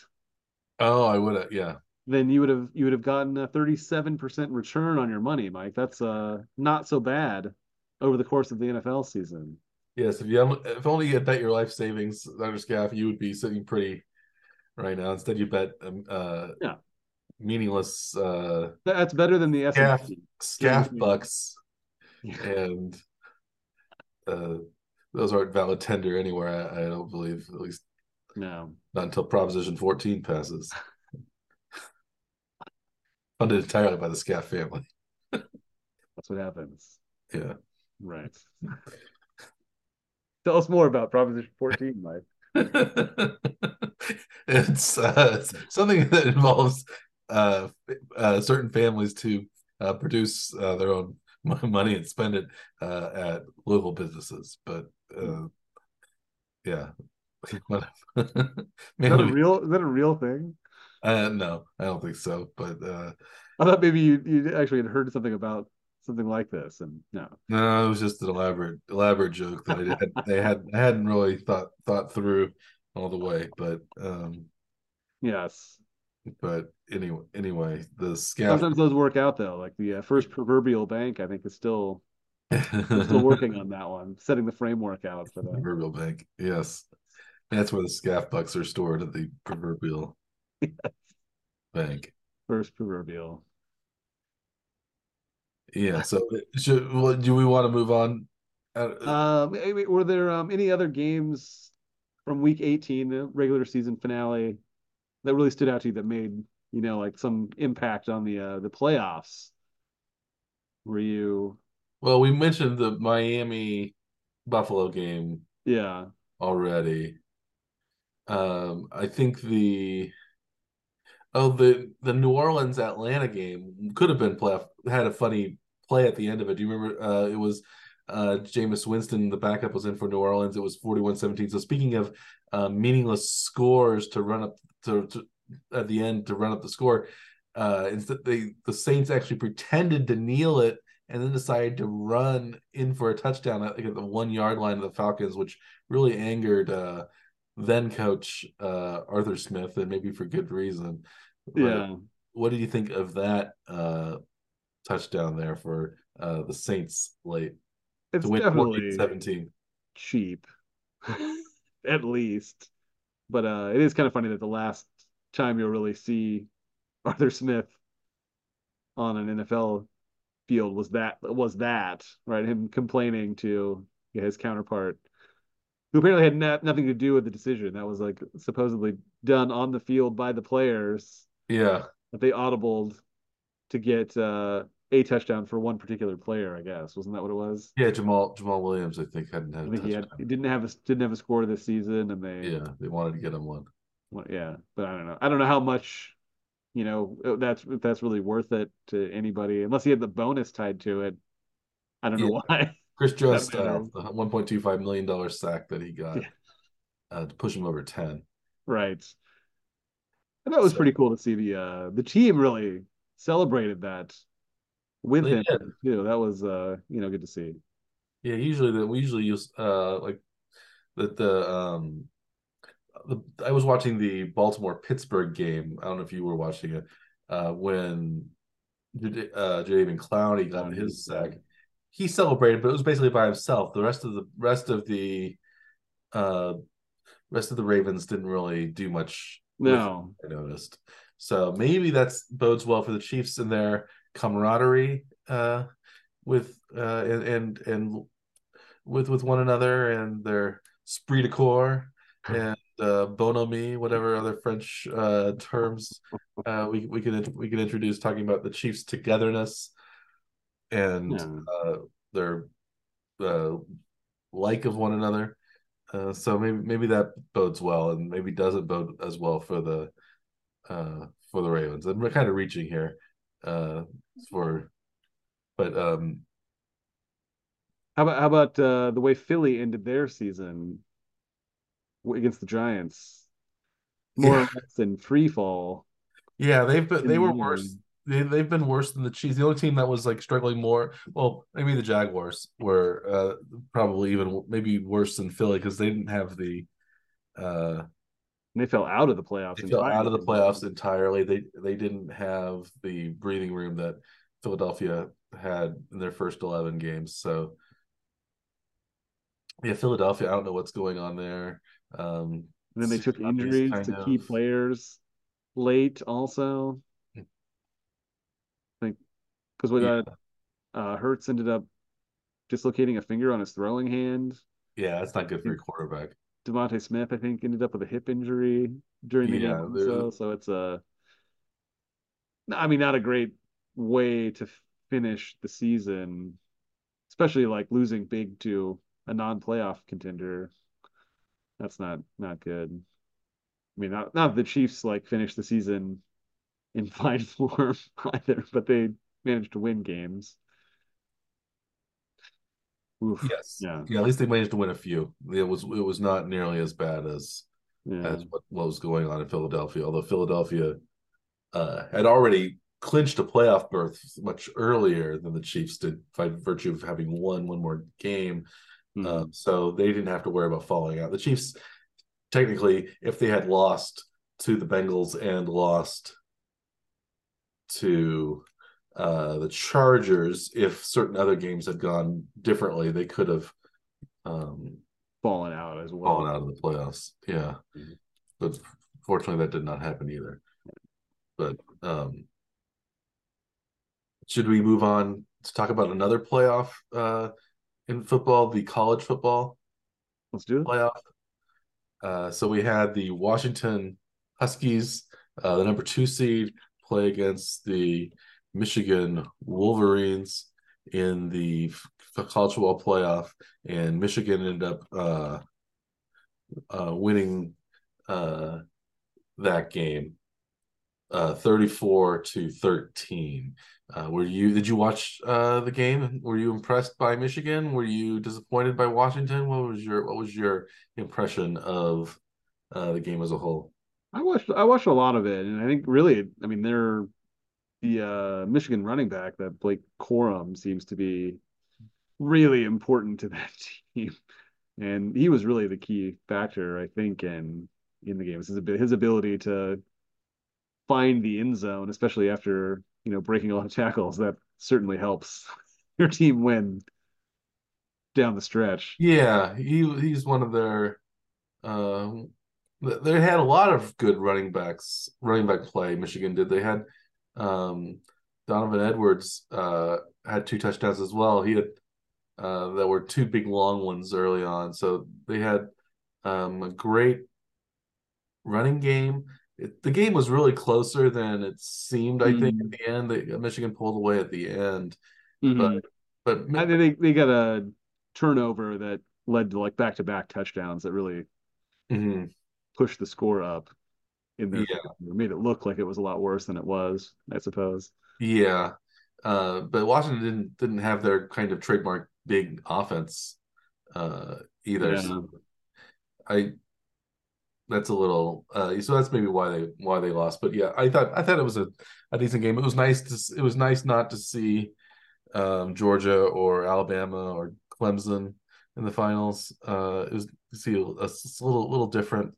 oh, I would have yeah. Then you would have you would have gotten a 37% return on your money, Mike. That's uh not so bad over the course of the NFL season. Yes, if you if only you had bet your life savings, Dr. Scaff, you would be sitting pretty right now. Instead, you bet um, uh Yeah. meaningless uh That's better than the scaff S&P. scaff bucks Yeah. and uh those aren't valid tender anywhere. I, I don't believe, at least No. not until Proposition 14 passes. Funded entirely by the Scaff family. That's what happens. Yeah. Right. Tell us more about Proposition 14, Mike. it's uh, something that involves uh, uh, certain families to uh, produce uh, their own money and spend it uh, at local businesses. But uh, yeah, Is that a real is that a real thing? Uh, no, I don't think so. But uh, I thought maybe you you actually had heard something about something like this, and no. no, it was just an elaborate elaborate joke that I had I had I hadn't really thought thought through all the way. But um, Yes. but anyway, anyway, the scaff Sometimes those work out though. Like the uh, first proverbial bank, I think is still still working on that one, setting the framework out for that. proverbial bank. Yes, that's where the scaff bucks are stored at the proverbial bank. First proverbial. Yeah. So should well, do we want to move on? Uh, Um, were there um, any other games from Week 18, the regular season finale, that really stood out to you that made you know like some impact on the uh, the playoffs? Were you? well, we mentioned the Miami Buffalo game Yeah, already. Um, I think the oh the the New Orleans Atlanta game could have been playoff had a funny play at the end of it. Do you remember? Uh, it was uh, Jameis Winston, the backup was in for New Orleans. It was 41-17. So speaking of uh, meaningless scores to run up to, to at the end to run up the score, uh, instead they the Saints actually pretended to kneel it and then decided to run in for a touchdown at, like, at the one yard line of the Falcons, which really angered uh, then coach uh, Arthur Smith, and maybe for good reason. But yeah. What did you think of that uh, touchdown there for uh, the Saints late It's definitely 17? cheap, at least. But uh, it is kind of funny that the last time you'll really see Arthur Smith on an NFL field was that was that right? Him complaining to his counterpart, who apparently had no- nothing to do with the decision. That was like supposedly done on the field by the players Yeah, that they audibled to get uh, a touchdown for one particular player. I guess wasn't that what it was? yeah. Jamaal Jamaal Williams, I think, hadn't had I a think he had he didn't have a didn't have a score this season, and they Yeah, they wanted to get him one. Well, yeah, but I don't know. I don't know how much, you know, uh, that's if that's really worth it to anybody, unless he had the bonus tied to it. I don't know why. Chris Jones style, the one point two five million dollar sack that he got Yeah. uh, to push him over ten. right. And that was So- pretty cool to see the uh the team really celebrated that with him did. too. That was uh you know good to see. Yeah, usually that we usually use uh like that the um the I was watching the Baltimore Pittsburgh game. I don't know if you were watching it uh when uh Jadeveon Clowney got his sack. He celebrated, but it was basically by himself. The rest of the rest of the uh rest of the Ravens didn't really do much No, I noticed. So maybe that's bodes well for the Chiefs and their camaraderie uh, with uh, and, and and with with one another and their esprit de corps and uh, bonhomie, whatever other French uh, terms uh, we we could we could introduce talking about the Chiefs' togetherness and Yeah. uh, their uh, like of one another. Uh, so maybe maybe that bodes well, and maybe doesn't bode as well for the uh, for the Ravens. And we're kind of reaching here uh, for, but um, how about how about uh, the way Philly ended their season against the Giants? More yeah. or less in free fall. Yeah, they've been they were worse. They, they've been worse than the Chiefs. The only team that was like struggling more, well, maybe the Jaguars were uh, probably even maybe worse than Philly because they didn't have the. Uh, they fell out of the playoffs. They entirely. fell out of the playoffs entirely. They they didn't have the breathing room that Philadelphia had in their first eleven games. So yeah, Philadelphia. I don't know what's going on there. Um, and then they took injuries to of... key players late, also. Because we got uh, Hurts ended up dislocating a finger on his throwing hand. Yeah, that's not good for your quarterback. DeVonta Smith, I think, ended up with a hip injury during the yeah, game. So, so it's a, I mean, not a great way to finish the season, especially like losing big to a non-playoff contender. That's not not good. I mean, not not the Chiefs like finished the season in fine form either, but they managed to win games. Oof. Yes. Yeah. Yeah. At least they managed to win a few. It was it was not nearly as bad as yeah. as what, what was going on in Philadelphia. Although Philadelphia uh, had already clinched a playoff berth much earlier than the Chiefs did by virtue of having won one more game. Mm-hmm. Um, so they didn't have to worry about falling out. The Chiefs, technically, if they had lost to the Bengals and lost to uh, the Chargers, if certain other games had gone differently, they could have um, fallen out as well. Fallen out of the playoffs. Yeah. Mm-hmm. But fortunately, that did not happen either. But um, should we move on to talk about another playoff uh, in football, the college football? Let's do it. Playoff. Uh, so we had the Washington Huskies, uh, the number two seed, play against the Michigan Wolverines in the college football playoff, and Michigan ended up uh, uh, winning uh, that game, uh, thirty-four to thirteen. Uh, were you? Did you watch uh, the game? Were you impressed by Michigan? Were you disappointed by Washington? What was your What was your impression of the game as a whole? I watched I watched a lot of it, and I think really, I mean, they're the uh, Michigan running back that Blake Corum seems to be really important to that team, and he was really the key factor, I think, in in the game. His his ability to find the end zone, especially after you know breaking a lot of tackles, that certainly helps your team win down the stretch. Yeah, he he's one of their. Uh, they had a lot of good running backs, running back play. Michigan did. They had um, Donovan Edwards uh, had two touchdowns as well. He had uh, that were two big long ones early on. So they had um, a great running game. It, the game was really closer than it seemed. I mm think at the end, they, Michigan pulled away at the end, mm-hmm. but but they they got a turnover that led to like back to back touchdowns that really mm-hmm. pushed the score up in there yeah. made it look like it was a lot worse than it was, I suppose. Yeah. Uh, but Washington didn't didn't have their kind of trademark big offense uh, either. Yeah. So I that's a little uh, so that's maybe why they why they lost. But yeah, I thought I thought it was a, a decent game. It was nice to it was nice not to see um, Georgia or Alabama or Clemson in the finals. Uh, it was see a, a little little different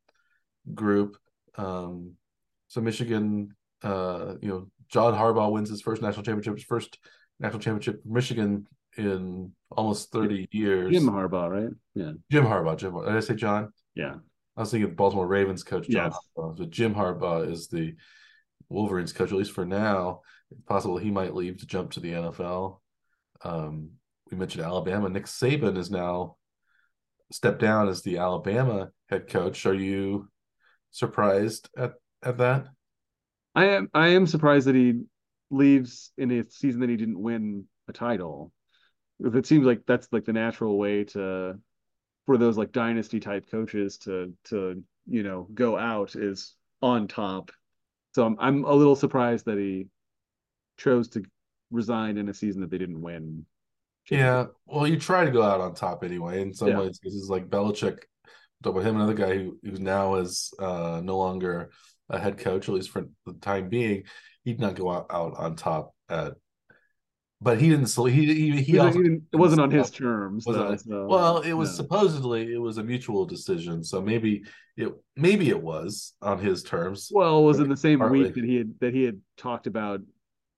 group. Um, so Michigan, uh, you know, John Harbaugh wins his first national championship, his first national championship for Michigan in almost 30 years. Jim Harbaugh, right? Yeah. Jim Harbaugh. Jim. Did I say John? Yeah. I was thinking Baltimore Ravens coach John yes. Harbaugh. So Jim Harbaugh is the Wolverines coach, at least for now. It's possible he might leave to jump to the NFL. Um, we mentioned Alabama. Nick Saban is now stepped down as the Alabama head coach. Are you surprised at at that? I am. I am surprised that he leaves in a season that he didn't win a title. if it seems like that's like the natural way to for those like dynasty type coaches to to you know go out is on top. So I'm I'm a little surprised that he chose to resign in a season that they didn't win. Yeah, well, you try to go out on top anyway. In some Yeah. ways, this is like Belichick. Talk about him, another guy who who now is uh, no longer a head coach, at least for the time being. He did not go out, out on top at, but he didn't. He he, he It also wasn't- it wasn't on his terms. though, so, well, it was yeah. supposedly it was a mutual decision, so maybe it maybe it was on his terms. Well, it was in the same Partly. week that he had that he had talked about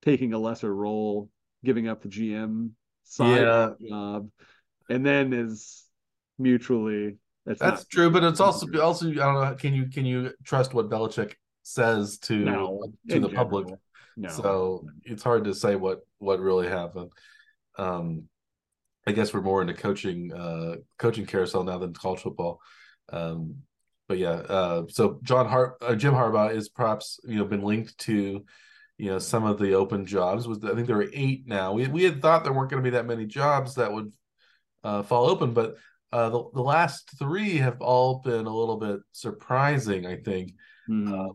taking a lesser role, giving up the GM side Yeah. job, and then is mutually that's, That's not true, but it's also also I don't know. Can you can you trust what Belichick says to no to the public? No, So it's hard to say what what really happened. Um, I guess we're more into coaching uh, coaching carousel now than college football. Um, but yeah, uh, so John Har- uh, Jim Harbaugh is perhaps you know been linked to you know some of the open jobs. Was I think there were eight now. We we had thought there weren't going to be that many jobs that would uh, fall open, but uh, the the last three have all been a little bit surprising. I think Hmm. uh,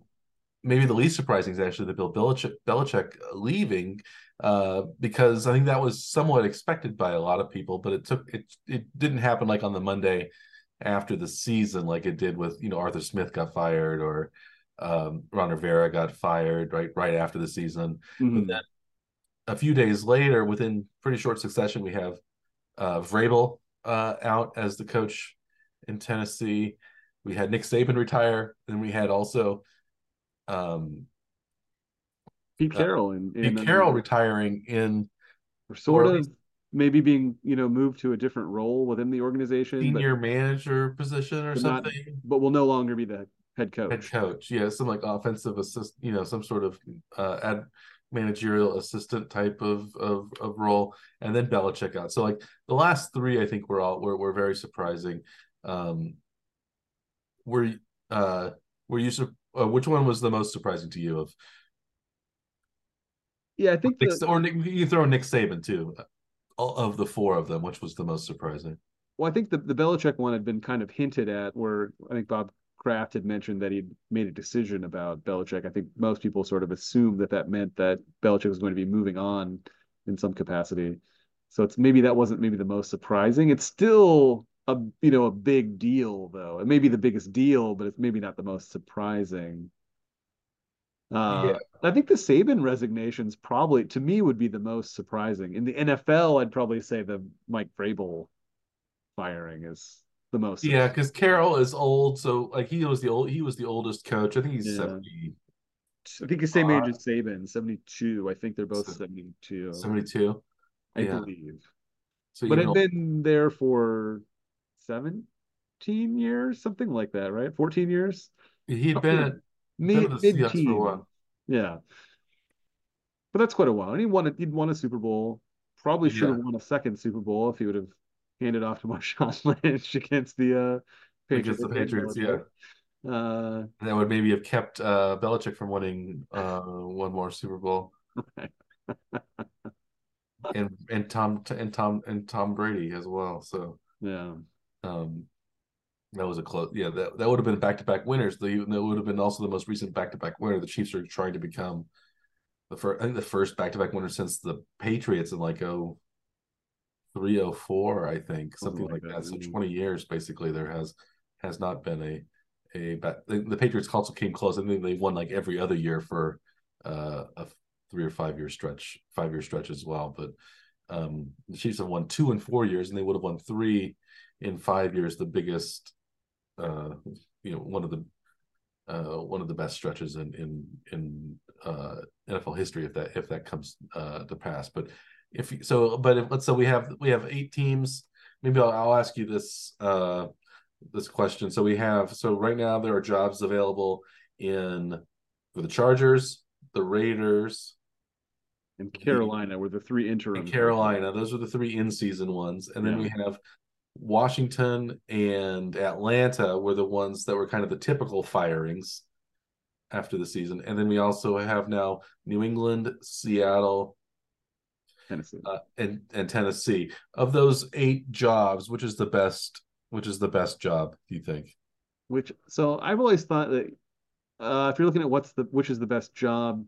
maybe the least surprising is actually the Bill Belichick, Belichick leaving, uh, because I think that was somewhat expected by a lot of people, but it took it it didn't happen like on the Monday after the season like it did with you know Arthur Smith got fired or um, Ron Rivera got fired right right after the season. Mhm. But then a few days later, within pretty short succession, we have uh, Vrabel uh, out as the coach in Tennessee. We had Nick Saban retire, and we had also um, Pete Carroll and, Pete uh, Carroll retiring in sort of maybe being you know moved to a different role within the organization, senior manager position or but, but not something. but will no longer be the head coach. Head coach, yeah, some like offensive assist, you know, some sort of uh, ad managerial assistant type of, of of role, and then Belichick out. So like the last three, I think were all were, were very surprising. Um, were uh were you uh, which one was the most surprising to you of Yeah, I think Nick, the, or Nick, you throw Nick Saban too All of the four of them which was the most surprising Well, I think the, the Belichick one had been kind of hinted at, where I think Bob Kraft had mentioned that he'd made a decision about Belichick. I think most people sort of assumed that that meant that Belichick was going to be moving on in some capacity. So it's maybe that wasn't maybe the most surprising. It's still a you know a big deal though. It may be the biggest deal, but it's maybe not the most surprising. Uh, I think the Saban resignations probably to me would be the most surprising. In the NFL, I'd probably say the Mike Vrabel firing is the most. yeah because Carroll is old so like he was the old he was the oldest coach I think he's Yeah. 70 I think the same age as Saban, 72. I think they're both 72. 72 I yeah. believe. so But had been there for 17 years, something like that, right? 14 years? he'd been at Mid, been with the Seahawks mid-teen. for a while Yeah. But that's quite a while. And he won it. He'd won a Super Bowl. Probably should have Yeah. won a second Super Bowl if he would have handed off to Marshawn Lynch against the uh Against the Patriots, yeah. Uh that would maybe have kept uh Belichick from winning uh one more Super Bowl and and Tom and Tom and Tom Brady as well so yeah. Um, that was a close. Yeah, that, that would have been back to back winners. The, that would have been also the most recent back to back winner. The Chiefs are trying to become the first. I think the first back to back winner since the Patriots in like oh three oh four. I think something Something like like that. that, So twenty years basically there has has not been a a back. The, the Patriots also came close. I think they won like every other year for uh, a three or five year stretch, five year stretch as well. But um, the Chiefs have won two in four years, and they would have won three in five years. The biggest, uh, you know, one of the uh, one of the best stretches in in in uh, NFL history if that if that comes uh, to pass. But if so, but if, let's say we have we have eight teams. Maybe I'll, I'll ask you this uh, this question. So we have so right now there are jobs available in for the Chargers, the Raiders, And Carolina were the three interim. Carolina. Those are the three in season ones, and then Yeah. we have Washington and Atlanta were the ones that were kind of the typical firings after the season, and then we also have now New England, Seattle, Tennessee. uh, and and Tennessee. Of those eight jobs, which is the best? Which is the best job? Do you think? Which so I've always thought that uh, if you're looking at what's the which is the best job,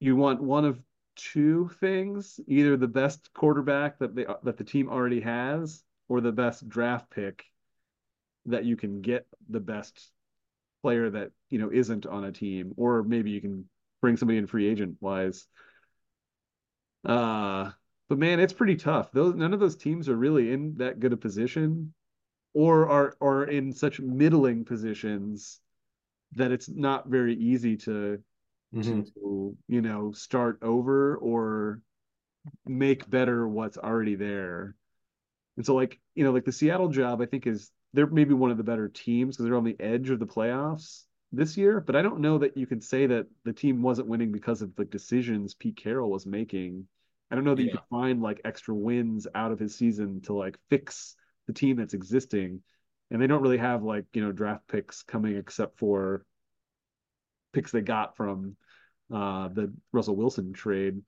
you want one of two things: either the best quarterback that they that the team already has, or the best draft pick that you can get the best player that you know isn't on a team, or maybe you can bring somebody in free agent wise. Uh, but man, it's pretty tough. Those none of those teams are really in that good a position, or are are in such middling positions that it's not very easy to Mhm. to you know start over or make better what's already there. And so like you know like the Seattle job I think is they're maybe one of the better teams because they're on the edge of the playoffs this year, but I don't know that you can say that the team wasn't winning because of the decisions Pete Carroll was making. I don't know that you Yeah. could find like extra wins out of his season to like fix the team that's existing. And they don't really have like, you know, draft picks coming except for picks they got from uh the Russell Wilson trade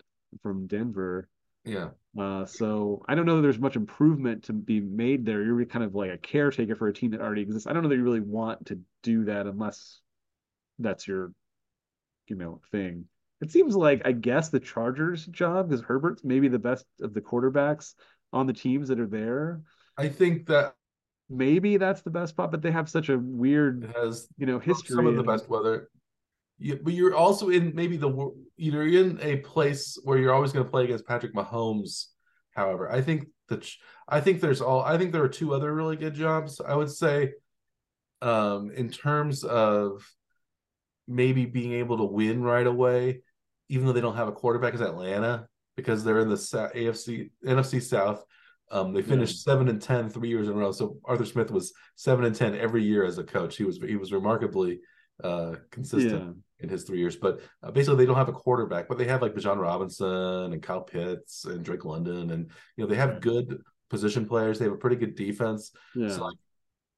from Denver. Yeah. Uh, so I don't know that there's much improvement to be made there. You're kind of like a caretaker for a team that already exists. I don't know that you really want to do that unless that's your, you know, thing. It seems like I guess the Chargers job because Herbert's maybe the best of the quarterbacks on the teams that are there. I think that Maybe that's the best spot, but they have such a weird, has you know, history. some of the best weather. Yeah, but you're also in maybe the you're in a place where you're always going to play against Patrick Mahomes. However, I think that I think there's all I think there are two other really good jobs. I would say, um, in terms of maybe being able to win right away, even though they don't have a quarterback, is Atlanta because they're in the AFC NFC South. Um, they finished seven and 10 three years in a row. So Arthur Smith was seven and ten every year as a coach. He was he was remarkably uh, consistent Yeah. in his three years. But uh, basically, they don't have a quarterback, but they have like Bijan Robinson and Kyle Pitts and Drake London, and you know they have good position players. They have a pretty good defense. Yeah. So like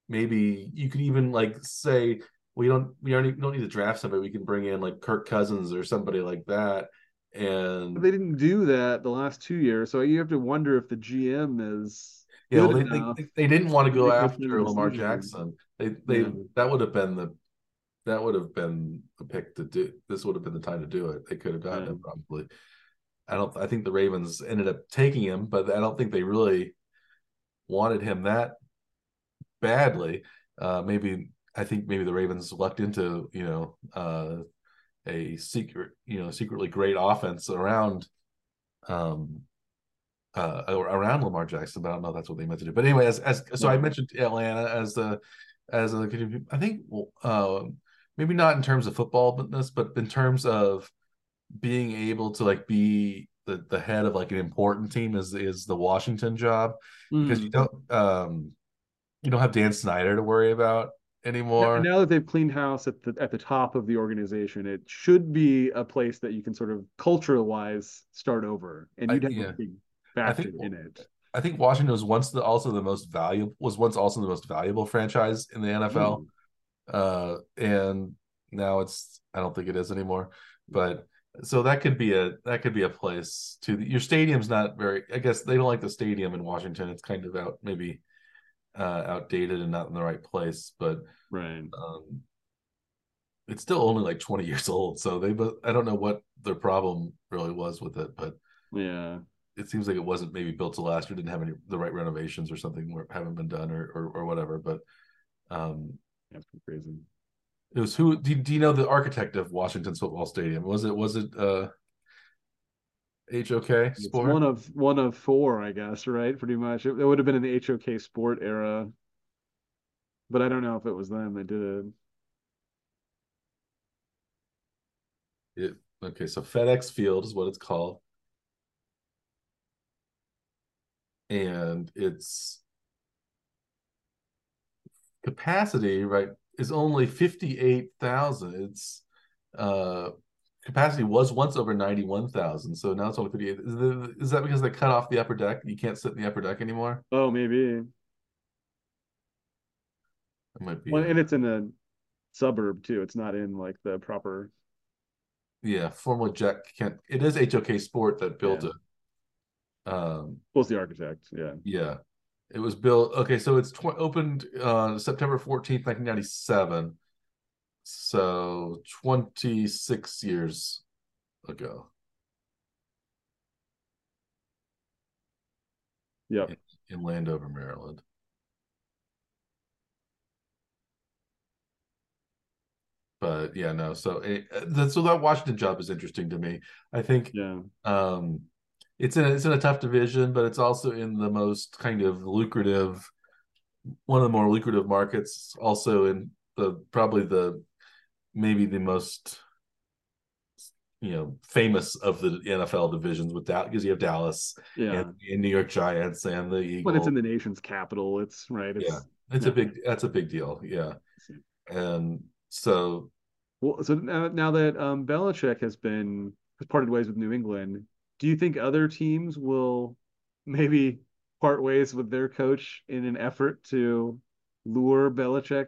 maybe you could even like say we don't we already don't need to draft somebody. We can bring in like Kirk Cousins or somebody like that. And But they didn't do that the last two years, so you have to wonder if the GM is yeah, well, they, they, they didn't want to go make those kind after Lamar decisions. Jackson. They they Yeah. that would have been the that would have been the pick to do. This would have been the time to do it. They could have gotten Yeah. him probably. I don't. I think the Ravens ended up taking him, but I don't think they really wanted him that badly. Uh, maybe I think maybe the Ravens lucked into you know uh, a secret you know secretly great offense around um uh around Lamar Jackson, but I don't know if that's what they meant to do. But anyway, as as so I mentioned Atlanta as the as a I think uh, maybe not in terms of footballness, but but in terms of being able to like be the the head of like an important team is is the Washington job because Mm. you don't um you don't have Dan Snyder to worry about anymore. Now that they've cleaned house at the at the top of the organization, it should be a place that you can sort of cultural wise start over, and I- you'd have yeah. a big I factor think- in it. I think Washington was once the also the most valuable was once also the most valuable franchise in the NFL. Mm. uh and now it's i don't think it is anymore but so that could be a that could be a place to your stadium's not very i guess they don't like the stadium in washington it's kind of out maybe uh outdated and not in the right place but Right. um it's still only like 20 years old so they but i don't know what their problem really was with it but Yeah. it seems like it wasn't maybe built to last or didn't have any the right renovations or something where haven't been done or or, or whatever but um That's crazy. It was who? Do, do you know the architect of Washington's football stadium? Was it was it uh HOK It's Sport? one of one of four, I guess, right? Pretty much. It, it would have been in the HOK Sport era, but I don't know if it was them that did it. It- okay, so FedEx Field is what it's called, and its capacity right is only fifty eight thousand. It's uh capacity was once over ninety one thousand, so now it's only fifty eight. Is, the- is that because they cut off the upper deck? You can't sit in the upper deck anymore. Oh, maybe. It might be. Well, and it's in a suburb too. It's not in like the proper. Yeah, formerly Jack Kent. It is HOK Sport that built Yeah. it. Um, was the architect? Yeah. Yeah. It was built. Okay, so it's tw- opened uh, September 14th, 1997. So 26 years ago. Yeah. In, in Landover, Maryland. But yeah, no. So it, uh, so that Washington job is interesting to me. I think Yeah. um, it's in a, it's in a tough division, but it's also in the most kind of lucrative, one of the more lucrative markets. Also in the probably the maybe the most you know famous of the NFL divisions with that because you have Dallas Yeah. and, and New York Giants and the Eagles. When it's in the nation's capital, it's right. It's yeah, it's yeah. a big that's a big deal. Yeah, and so well. So now, now that um, Belichick has been has parted ways with New England, do you think other teams will maybe part ways with their coach in an effort to lure Belichick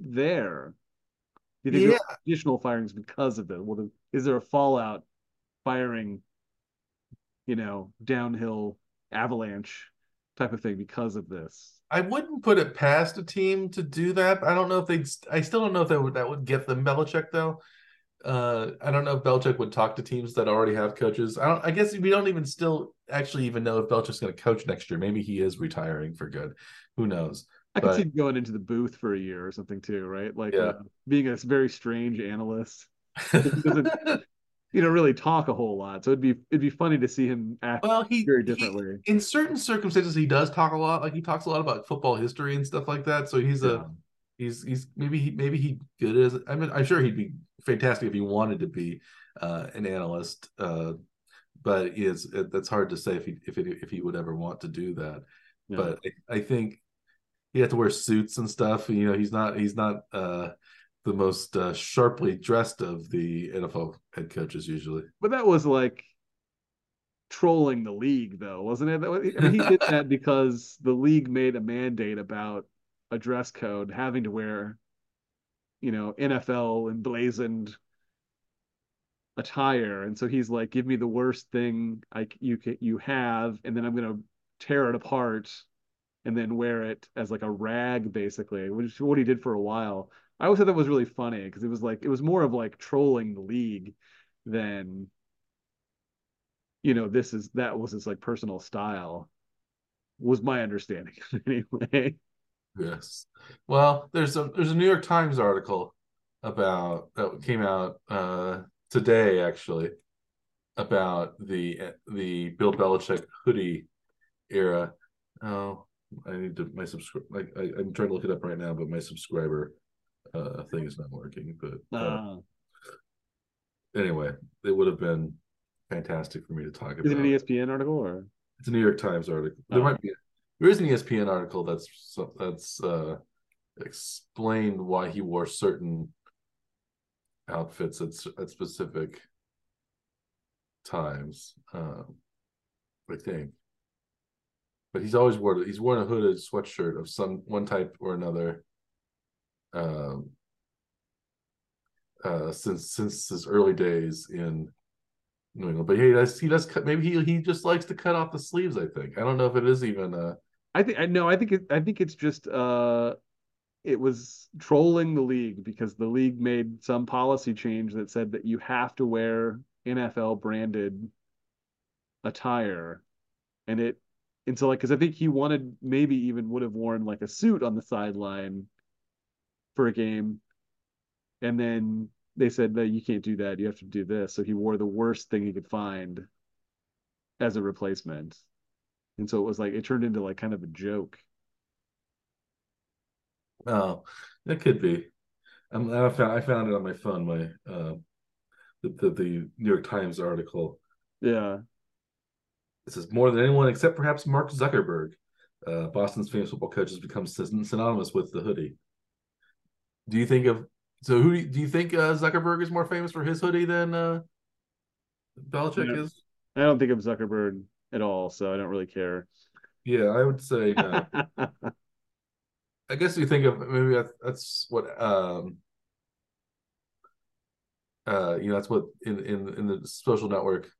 there? Do you think yeah, additional firings because of it? Well, is there a fallout firing, you know, downhill avalanche type of thing because of this? I wouldn't put it past a team to do that. I don't know if they'd. I still don't know if that would that would get them Belichick though. Uh, I don't know if Belichick would talk to teams that already have coaches. I don't. I guess we don't even still actually even know if Belichick's going to coach next year. Maybe he is retiring for good. Who knows? I could see him going into the booth for a year or something too, right? Like Yeah. uh, being a very strange analyst. doesn't- You know, really talk a whole lot. So it'd be it'd be funny to see him act well, he very he- differently. in certain circumstances, he does talk a lot. Like he talks a lot about football history and stuff like that. So he's Yeah. a he's he's maybe he maybe he good as I mean I'm sure he'd be fantastic if he wanted to be uh, an analyst. Uh, but it's it, that's hard to say if he if it, if he would ever want to do that. Yeah. But I, I think he had to wear suits and stuff. You know, he's not he's not uh, the most uh, sharply dressed of the NFL head coaches usually. But that was like trolling the league, though, wasn't it? Was- I mean, he did that because the league made a mandate about a dress code having to wear, you know, NFL emblazoned attire, and so he's like, "Give me the worst thing I you you have, and then I'm gonna tear it apart, and then wear it as like a rag, basically," which is what he did for a while. I always thought that was really funny because it was like it was more of like trolling the league than you know this is that was his like personal style was my understanding anyway Yes. Well, there's a there's a New York Times article about that came out uh today actually about the the Bill Belichick hoodie era. Oh, I need to my subscribe. Like I, I'm trying to look it up right now, but my subscriber uh thing is not working. But uh, uh, anyway, it would have been fantastic for me to talk about. is it an espn article or It's a New York Times article. There Oh. might be there is an ESPN article that's that's uh, explained why he wore certain outfits at at specific times. Um, I think, but he's always worn he's worn a hooded sweatshirt of some one type or another. Um, uh, since since his early days in New England, but he does he does cut. Maybe he he just likes to cut off the sleeves. I think I don't know if it is even uh i think i know i think it i think it's just uh it was trolling the league because the league made some policy change that said that you have to wear nfl branded attire and it and so like because i think he wanted maybe even would have worn like a suit on the sideline for a game and then they said that you can't do that you have to do this so he wore the worst thing he could find as a replacement and so it was like it turned into like kind of a joke Oh, that could be. Um, I found I found it on my phone. My uh, the, the the New York Times article. yeah It is more than anyone except perhaps Mark Zuckerberg, uh, Boston's famous football coach, has become syn- synonymous with the hoodie. Do you think of so? Who do you think uh, Zuckerberg is more famous for his hoodie than uh, Belichick is? i don't think of zuckerberg at all so i don't really care Yeah, I would say no. I guess you think of maybe that, that's what um uh you know that's what in in in the social network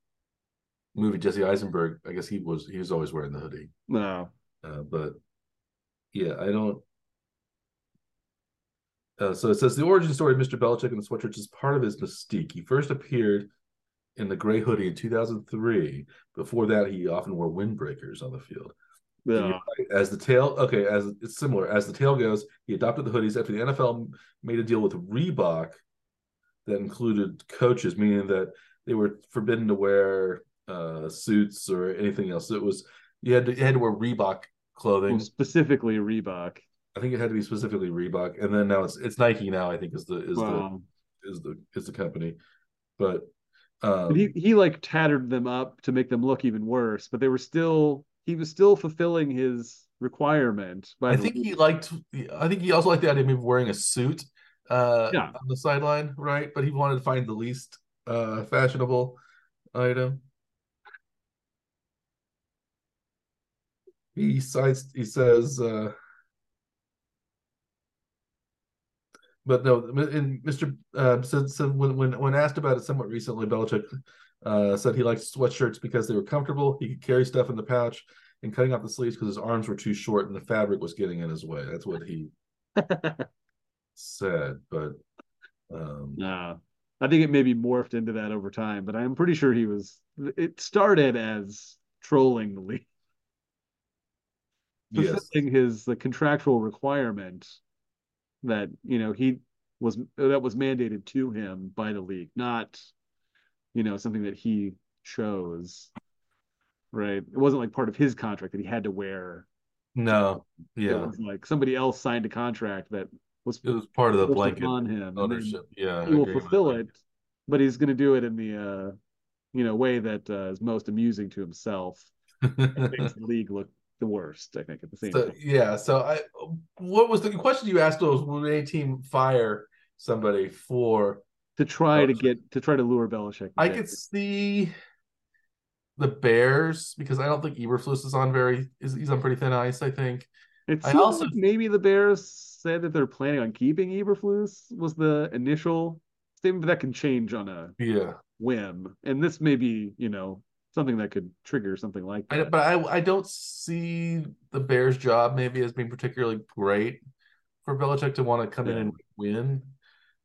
movie Jesse Eisenberg, I guess he was he was always wearing the hoodie. No. Uh, but yeah, I don't. Uh, so it says the origin story of Mr. Belichick and the sweatshirts is part of his mystique. He first appeared in the gray hoodie in 2003. Before that, he often wore windbreakers on the field. Yeah. As the tail, okay, as it's similar. As the tale goes, he adopted the hoodies after the NFL made a deal with Reebok that included coaches, meaning that they were forbidden to wear uh, suits or anything else. It was you had to you had to wear Reebok clothing, specifically Reebok. I think it had to be specifically Reebok, and then now it's it's Nike now. I think is the is Wow. the is the is the company, but um, he he like tattered them up to make them look even worse, but they were still he was still fulfilling his requirement. By I think he liked. I think he also liked the idea of maybe wearing a suit uh, Yeah. on the sideline, right? But he wanted to find the least uh, fashionable item. He cites. He says. Uh, but no, and Mr. Uh, said, said when, when when asked about it somewhat recently, Belichick uh, said he liked sweatshirts because they were comfortable. He could carry stuff in the pouch and cutting off the sleeves because his arms were too short and the fabric was getting in his way. That's what he said. But um. I think it maybe morphed into that over time, but I'm pretty sure he was it started as trolling the league. Yes, fulfilling his the contractual requirement that you know he was that was mandated to him by the league, not you know something that he chose. Right? It wasn't like part of his contract that he had to wear. no, It yeah, was like somebody else signed a contract that was it was part of the blanket upon him. ownership. Yeah, He will fulfill it, but he's going to do it in the uh, you know way that uh, is most amusing to himself. Makes the league look the worst. I think at the same so time. yeah, so I what was the question you asked was would any team fire somebody for to try to get to try to lure Belichick. I could see the Bears because I don't think Eberflus is on very is he's on pretty thin ice. I think It I also- like maybe the Bears said that they're planning on keeping Eberflus was the initial statement, but that can change on a yeah. whim. And this may be, you know, something that could trigger something like I, that. but I I don't see the Bears' job maybe as being particularly great for Belichick to want to come in and win.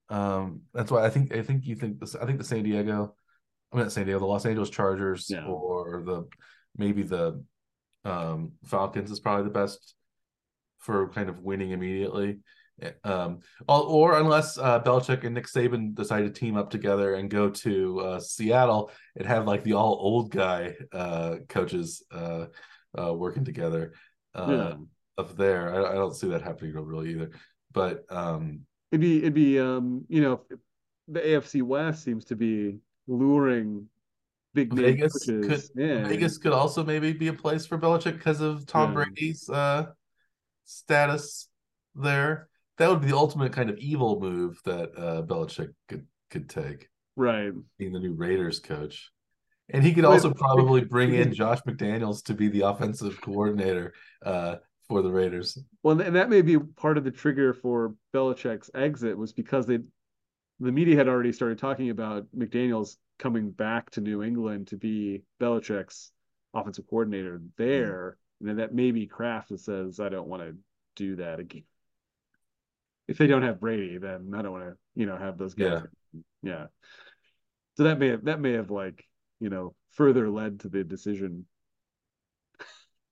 Um, that's why I think I think you think this. I think the San Diego, I mean not San Diego, the Los Angeles Chargers Yeah. or the maybe the um, Falcons is probably the best for kind of winning immediately. Um, or, unless uh, Belichick and Nick Saban decide to team up together and go to uh, Seattle and have like the all old guy uh, coaches uh, uh, working together uh, yeah. up there. I, I don't see that happening really either. But um, It'd be it'd be um, you know, the AFC West seems to be luring big Vegas could coaches. Vegas could also maybe be a place for Belichick because of Tom Yeah. Brady's uh, status there. That would be the ultimate kind of evil move that uh, Belichick could could take. Right. being the new Raiders coach. And he could Wait, also probably bring in. Josh McDaniels to be the offensive coordinator uh, for the Raiders. Well, and that may be part of the trigger for Belichick's exit was because they, the media had already started talking about McDaniels coming back to New England to be Belichick's offensive coordinator there, and then that maybe Kraft that says, "I don't want to do that again." If they don't have Brady, then I don't want to, you know, have those guys. Yeah. yeah. So that may have that may have like you know further led to the decision.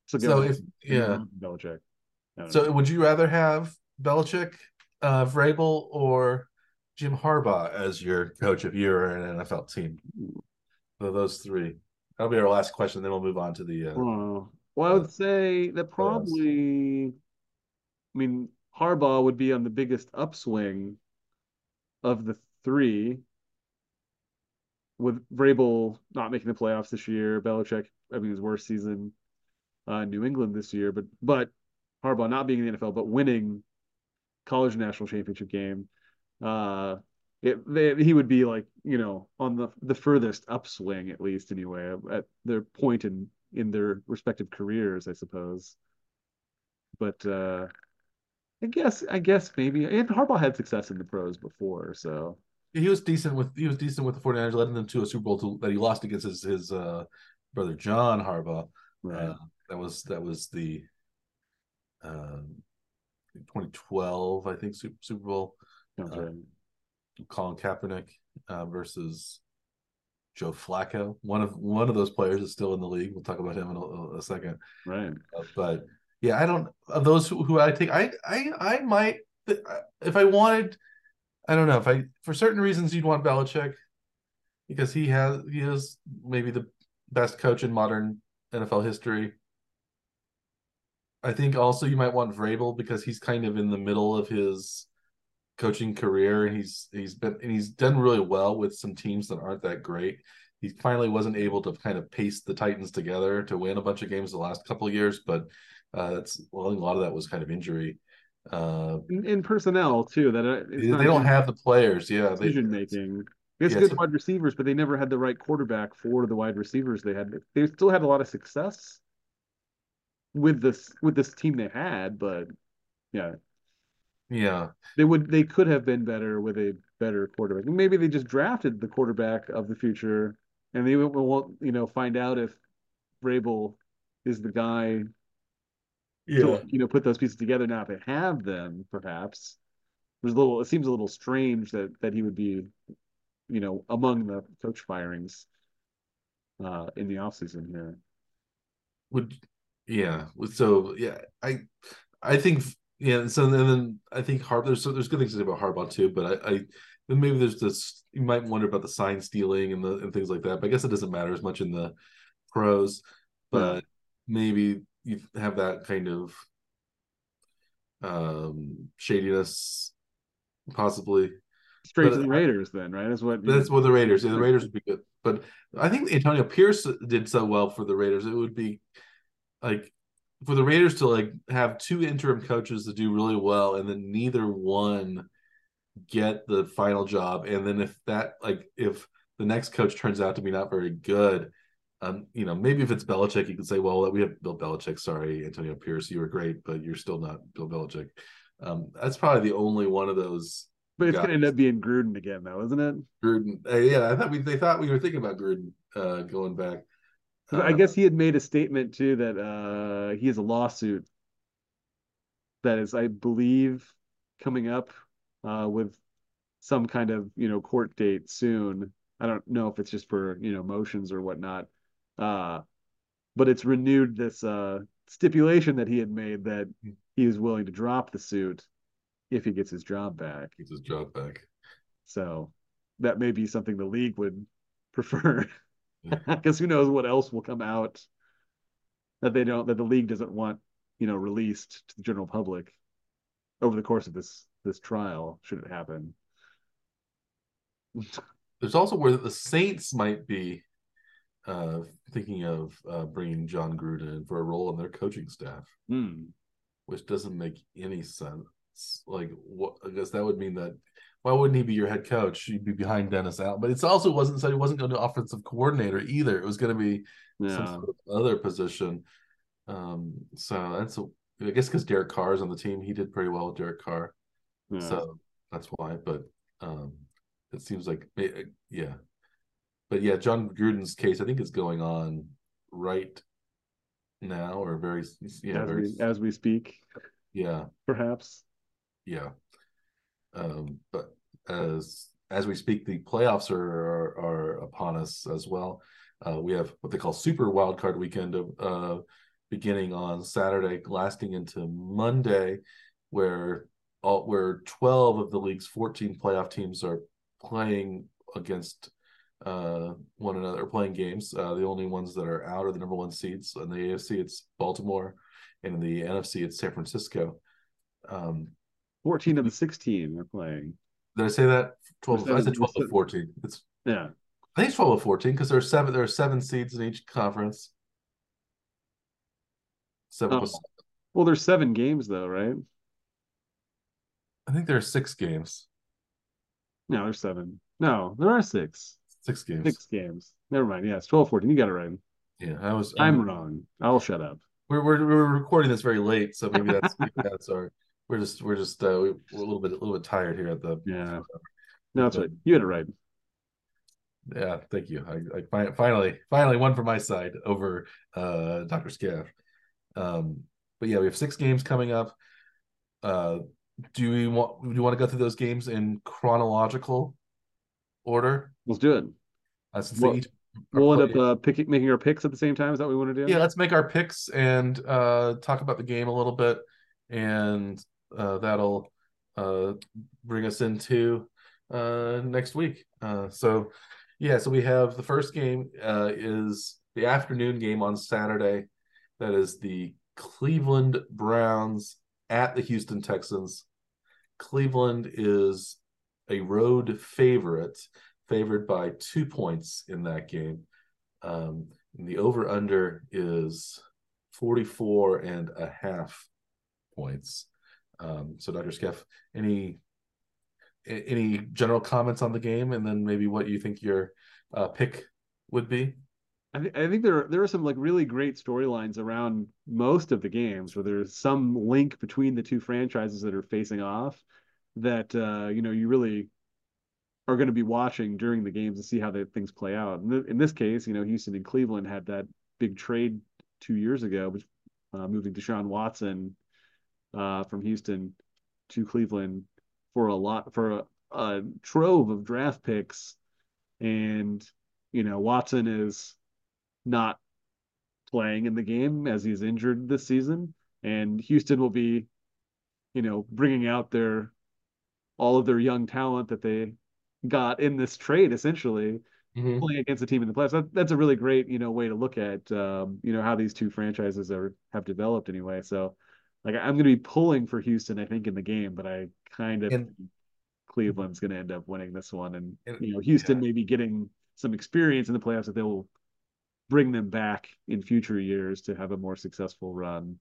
So go if yeah, Belichick. So know. would you rather have Belichick, uh, Vrabel, or Jim Harbaugh as your coach if you're an NFL team? So those three. That'll be our last question. Then we'll move on to the. Uh, well, I would say that probably, I mean, Harbaugh would be on the biggest upswing of the three, with Vrabel not making the playoffs this year, Belichick having his worst season, uh, New England this year, but but Harbaugh not being in the NFL but winning college national championship game, uh, it they, he would be like you know on the the furthest upswing at least anyway at their point in in their respective careers, I suppose. But uh, I guess I guess maybe and Harbaugh had success in the pros before, so he was decent with he was decent with the 49ers, letting them to a Super Bowl to, that he lost against his his uh, brother John Harbaugh. Right. Uh, that was that was the um, 2012, I think, Super, Super Bowl. Uh. Colin Kaepernick uh, versus Joe Flacco. One of one of those players is still in the league. We'll talk about him in a, a second. Right. Uh, but yeah, I don't of those who, who I think I I I might if I wanted. I don't know if I for certain reasons you'd want Belichick because he has he is maybe the best coach in modern NFL history. I think also you might want Vrabel because he's kind of in the middle of his coaching career and he's he's been and he's done really well with some teams that aren't that great. He finally wasn't able to kind of pace the Titans together to win a bunch of games the last couple of years, but uh, that's well, a lot of that was kind of injury. Uh, in, in personnel too. That uh, they don't have the players. Yeah, decision making. It's yeah, good so, wide receivers, but they never had the right quarterback for the wide receivers they had. They still had a lot of success with this with this team they had, but yeah, yeah, they would they could have been better with a better quarterback. Maybe they just drafted the quarterback of the future, and they won't you know find out if Vrabel is the guy. Yeah, to, you know, put those pieces together now. If they have them, perhaps there's a little. It seems a little strange that that he would be, you know, among the coach firings uh, in the offseason here. Would yeah. So yeah, I I think yeah. So and then I think Harb there's so there's good things to say about Harbaugh too, but I, I maybe there's this you might wonder about the sign stealing and the and things like that. But I guess it doesn't matter as much in the pros. But yeah. maybe you have that kind of um shadiness possibly straight to the Raiders then, right? That's what that's what the Raiders. Yeah, the Raiders would be good. But I think Antonio Pierce did so well for the Raiders. It would be like for the Raiders to like have two interim coaches to do really well and then neither one get the final job and then if that like if the next coach turns out to be not very good um you know maybe if it's Belichick you could say well we have Bill Belichick. Sorry Antonio Pierce you were great but you're still not Bill Belichick. Um that's probably the only one of those but it's gonna end up being Gruden again though isn't it? Gruden uh, yeah I thought we they thought we were thinking about Gruden uh going back. Uh, I guess he had made a statement too that uh, he has a lawsuit that is, I believe, coming up uh, with some kind of you know court date soon. I don't know if it's just for you know motions or whatnot, uh, but it's renewed this uh, stipulation that he had made that he is willing to drop the suit if he gets his job back. Gets his job back. So that may be something the league would prefer. because who knows what else will come out that they don't that the league doesn't want you know released to the general public over the course of this this trial should it happen there's also where the saints might be uh, thinking of uh, bringing jon gruden in for a role in their coaching staff hmm. which doesn't make any sense like what i guess that would mean that why wouldn't he be your head coach? He'd be behind Dennis Allen. But it's also wasn't said he wasn't going to offensive coordinator either. It was going to be yeah. some sort of other position. Um, so that's a, I guess because Derek Carr is on the team, he did pretty well with Derek Carr. Yeah. So that's why. But um, it seems like yeah. But yeah, Jon Gruden's case I think is going on right now or very yeah as, very, we, as we speak. Yeah. Perhaps. Yeah. Um, but as as we speak, the playoffs are are, are upon us as well. Uh, we have what they call Super Wildcard Weekend of uh, beginning on Saturday, lasting into Monday, where all where twelve of the league's fourteen playoff teams are playing against uh, one another, playing games. Uh, the only ones that are out are the number one seeds. In the AFC, it's Baltimore, and in the NFC, it's San Francisco. Um, 14 of the 16 are playing. Did I say that? 12. I said 12 of 14. It's yeah. I think it's 12 of 14 because there's seven there are seven seeds in each conference. Seven. Oh. Well, there's seven games though, right? I think there are six games. No, there's seven. No, there are six. Six games. Six games. Never mind. Yeah, it's 12 14. You got it right. Yeah, I was. I'm, I'm wrong. I'll shut up. We're, we're, we're recording this very late, so maybe that's maybe that's our we're just we're just uh, we're a little bit a little bit tired here at the yeah. No, that's right. You had it right. Yeah, thank you. I, I finally finally one for my side over uh Dr. Scaff. Um, but yeah, we have six games coming up. Uh, do we want do you want to go through those games in chronological order? Let's do it. Uh, Well- We'll end up uh, picking, making our picks at the same time. Is that what we want to do? yeah, let's make our picks and uh talk about the game a little bit, and uh that'll uh bring us into uh next week. Uh, so yeah, so we have the first game uh is the afternoon game on Saturday. That is the Cleveland Browns at the Houston Texans. Cleveland is a road favorite, favored by two points in that game. Um, the over under is 44 and a half points. Um, so, Dr. Skeff, any any general comments on the game, and then maybe what you think your uh, pick would be? I, th- I think there are, there are some like really great storylines around most of the games where there's some link between the two franchises that are facing off that uh, you know you really are going to be watching during the games to see how the things play out. In, th- in this case, you know Houston and Cleveland had that big trade two years ago, which uh, moving Deshaun Watson uh, from Houston to Cleveland for a lot for a, a trove of draft picks, and you know Watson is not playing in the game as he's injured this season, and Houston will be, you know, bringing out their all of their young talent that they got in this trade essentially Mhm. playing against a team in the playoffs. That, that's a really great, you know, way to look at, um, you know, how these two franchises are have developed anyway. So, like, I'm going to be pulling for Houston, I think, in the game, but I kind of And- think Cleveland's going to end up winning this one, and And- you know, Houston yeah. maybe getting some experience in the playoffs that they will bring them back in future years to have a more successful run.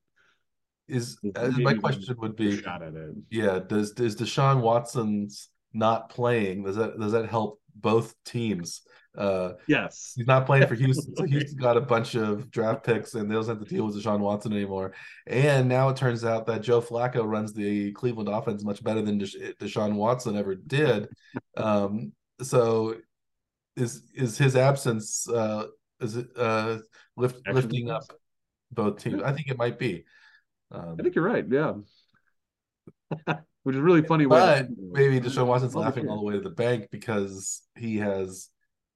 Is uh, my question would be shot at it. Yeah, does does Deshaun Watson's not playing does that does that help both teams? Uh, Yes. he's not playing for Houston, so Houston got a bunch of draft picks, and they don't have to deal with Deshaun Watson anymore. And now it turns out that Joe Flacco runs the Cleveland offense much better than Desha- Deshaun Watson ever did. Um, so is is his absence uh, is it uh, lift, lifting up both teams? I think it might be. Um, I think you're right. Yeah. Which is really funny way. to But think maybe Deshaun Watson's Love laughing all the way to the bank because he has,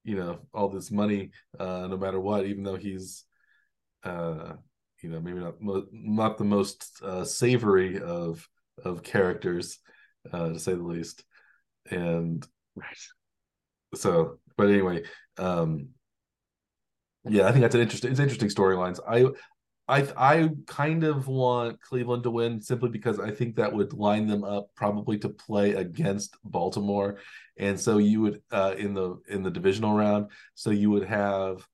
you know, all this money, uh, no matter what, even though he's, uh, you know, maybe not mo- not the most uh, savory of of characters, uh, to say the least. And Right. so, but anyway, um, yeah, I think that's an interesting. It's interesting storylines. I, I, I kind of want Cleveland to win simply because I think that would line them up probably to play against Baltimore, and so you would uh, in the in the divisional round. So you would have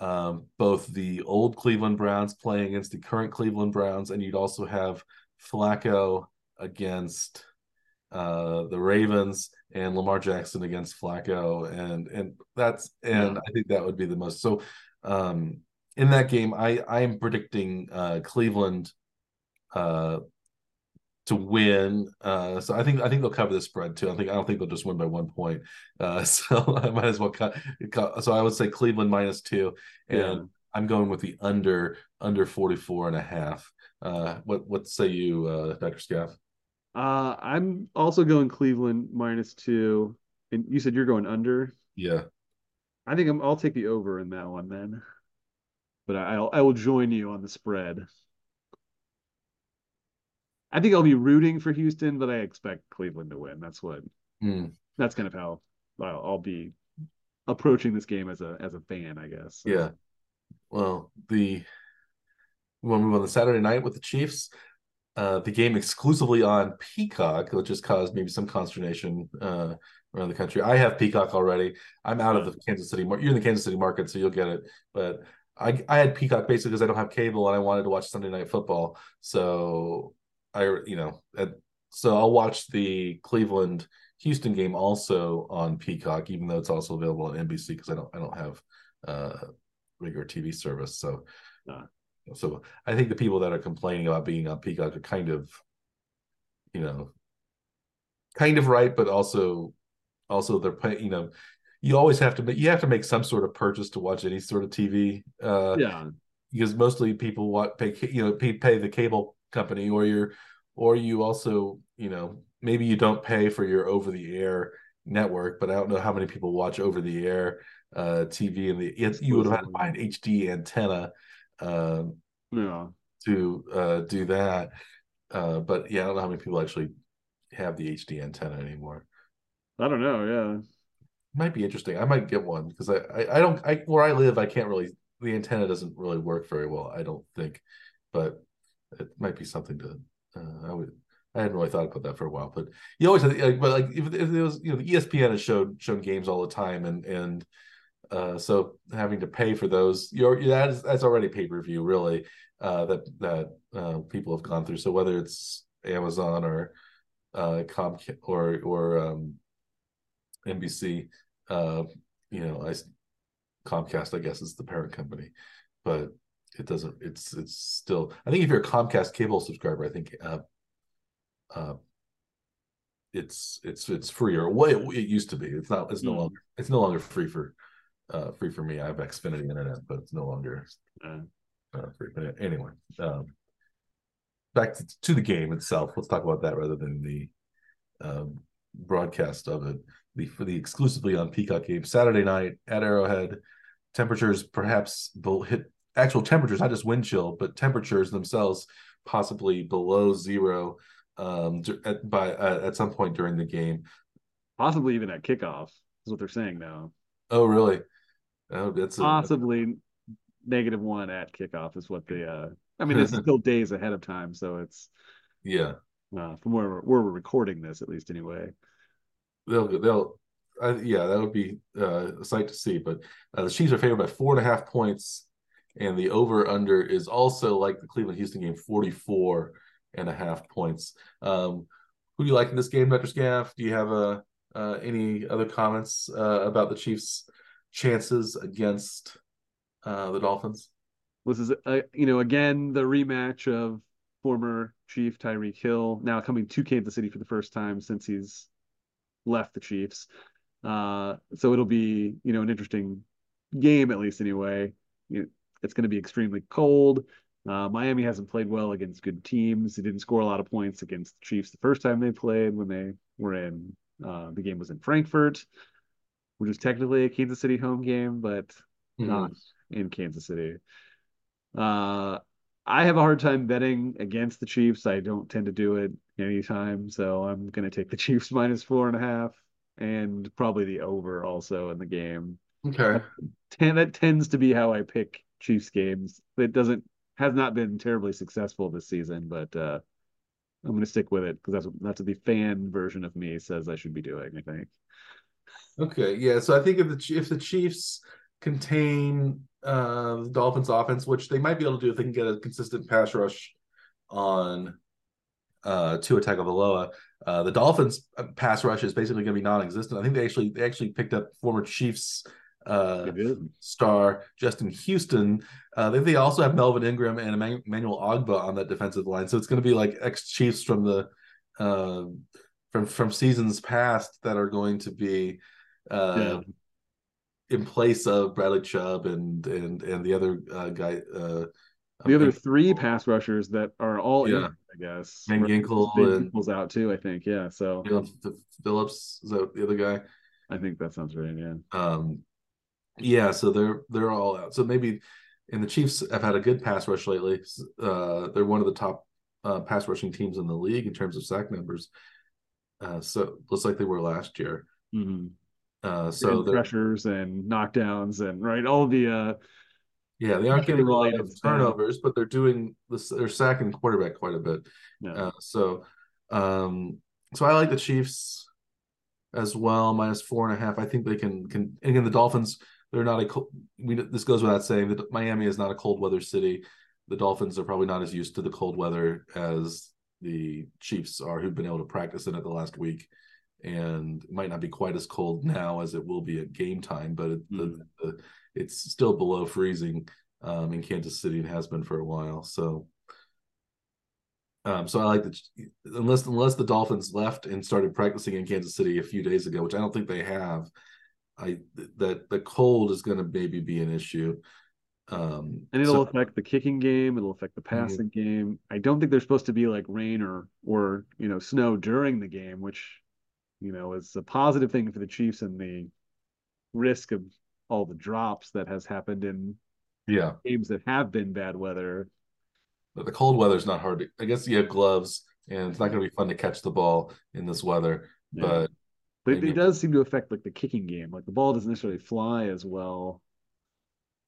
um, both the old Cleveland Browns playing against the current Cleveland Browns, and you'd also have Flacco against uh the Ravens and Lamar Jackson against Flacco and and that's and Yeah. I think that would be the most so um in that game I I am predicting uh Cleveland uh to win uh so I think I think they'll cover the spread too I think I don't think they'll just win by one point uh so I might as well cut, cut so I would say Cleveland minus two and Yeah. I'm going with the under under 44 and a half uh what what say you uh Dr. Scaff Uh, I'm also going Cleveland minus two. And you said you're going under. yeah I think I'm, I'll take the over in that one then. But I, I'll I will join you on the spread. I think I'll be rooting for Houston, but I expect Cleveland to win. That's what Hmm. that's kind of how I'll, I'll be approaching this game as a as a fan, I guess. Yeah. Well, the we want to move on to Saturday night with the Chiefs. Uh, the game exclusively on Peacock, which has caused maybe some consternation uh, around the country. I have Peacock already. I'm out of the Kansas City. Mar- You're in the Kansas City market, so you'll get it. But I I had Peacock basically because I don't have cable and I wanted to watch Sunday Night Football. So I you know so I'll watch the Cleveland Houston game also on Peacock, even though it's also available on NBC because I don't I don't have uh, regular TV service. So, Ah. so I think the people that are complaining about being on Peacock are kind of, you know, kind of right, but also, also they're paying. You know, you always have to make you have to make some sort of purchase to watch any sort of TV. Uh, yeah, because mostly people want pay you know pay, pay the cable company or you're or you also you know maybe you don't pay for your over the air network, but I don't know how many people watch over the air uh, TV and the you would have had to buy an HD antenna um, yeah. to uh, do that. Uh, but yeah, I don't know how many people actually have the HD antenna anymore. I don't know. Yeah, might be interesting. I might get one because I, I, I don't I where I live I can't really the antenna doesn't really work very well. I don't think, but it might be something to uh, I would I hadn't really thought about that for a while, but you always like, but like if, if it was you know the ESPN has showed shown games all the time and and uh, so having to pay for those you're that's that's already pay per view really uh, that that uh, people have gone through. So whether it's Amazon or uh, Comcast or or um, NBC, uh, you know, I Comcast I guess is the parent company, but it doesn't. It's it's still. I think if you're a Comcast cable subscriber, I think uh, uh, it's it's it's free or what it, it, used to be. It's not. It's no mm. longer. It's no longer free for uh, free for me. I have Xfinity internet, but it's no longer uh, free. But anyway, um, back to, to, the game itself. Let's talk about that rather than the um, broadcast of it. The for the exclusively on Peacock game Saturday night at Arrowhead. Temperatures perhaps will hit actual temperatures, not just wind chill, but temperatures themselves possibly below zero um, at, by uh, at some point during the game. Possibly even at kickoff is what they're saying now. Oh, really? Oh, that's a, possibly negative one at kickoff is what they. Uh, I mean, it's still days ahead of time, so it's yeah. Uh, from where we're, where we're recording this, at least anyway. They'll they'll uh, yeah, that would be uh, a sight to see. But uh, the Chiefs are favored by four and a half points, and the over under is also like the Cleveland Houston game, 44 and a half points. Um, who do you like in this game, Dr. Scaff? Do you have uh, uh, any other comments uh, about the Chiefs' chances against uh, the Dolphins? This is, you know, again the rematch of former Chief Tyreek Hill, now coming to Kansas City for the first time since he's left the Chiefs. Uh, so it'll be, you know, an interesting game at least anyway. You know, it's going to be extremely cold. Uh, Miami hasn't played well against good teams. They didn't score a lot of points against the Chiefs the first time they played when they were in. Uh, the game was in Frankfurt, which is technically a Kansas City home game, but mm-hmm. not in Kansas City. Uh, I have a hard time betting against the Chiefs. I don't tend to do it anytime, so I'm going to take the Chiefs minus four and a half and probably the over also in the game. Okay, that, that tends to be how I pick Chiefs games. It doesn't has not been terribly successful this season, but uh, I'm going to stick with it because that's that's what the fan version of me says I should be doing. I think. Okay, yeah. So I think if the if the Chiefs contain uh, the Dolphins' offense, which they might be able to do if they can get a consistent pass rush on uh, Tua Tagovailoa, uh, the Dolphins' uh, pass rush is basically going to be non-existent. I think they actually they actually picked up former Chiefs uh, star Justin Houston. Uh, they, they also have Melvin Ingram and Emmanuel Ogbah on that defensive line, so it's going to be like ex Chiefs from the uh, from from seasons past that are going to be uh, yeah. In place of Bradley Chubb and and and the other uh, guy. Uh, the other three pass rushers that are all yeah. in, I guess. Van Ginkel and out too, I think. Yeah. So Phillips is that the other guy? I think that sounds right. Yeah. Um, yeah, so they're they're all out. So maybe, and the Chiefs have had a good pass rush lately. Uh, they're one of the top uh, pass rushing teams in the league in terms of sack numbers. Uh, so looks like they were last year. Mm-hmm. Uh, so and pressures and knockdowns and right all the. Uh, yeah, they aren't getting a lot of turnovers, but they're doing this. They're sacking quarterback quite a bit. Yeah. Uh, so, um, so I like the Chiefs as well, minus four and a half. I think they can can again the Dolphins they're not a. We, this goes without saying that Miami is not a cold weather city. The Dolphins are probably not as used to the cold weather as the Chiefs are, who've been able to practice in it the last week, and it might not be quite as cold now as it will be at game time, but it, mm-hmm. the, it's still below freezing um, in Kansas City and has been for a while. So, um, so I like the unless unless the Dolphins left and started practicing in Kansas City a few days ago, which I don't think they have. I that the cold is going to maybe be an issue. Um, and it'll so, affect the kicking game. It'll affect the passing yeah. game. I don't think there's supposed to be like rain or or you know snow during the game, which you know is a positive thing for the Chiefs and the risk of all the drops that has happened in yeah games that have been bad weather. But the cold weather is not hard to. I guess you have gloves, and it's not going to be fun to catch the ball in this weather. Yeah. But but it, it, does seem to affect like the kicking game. Like the ball doesn't necessarily fly as well.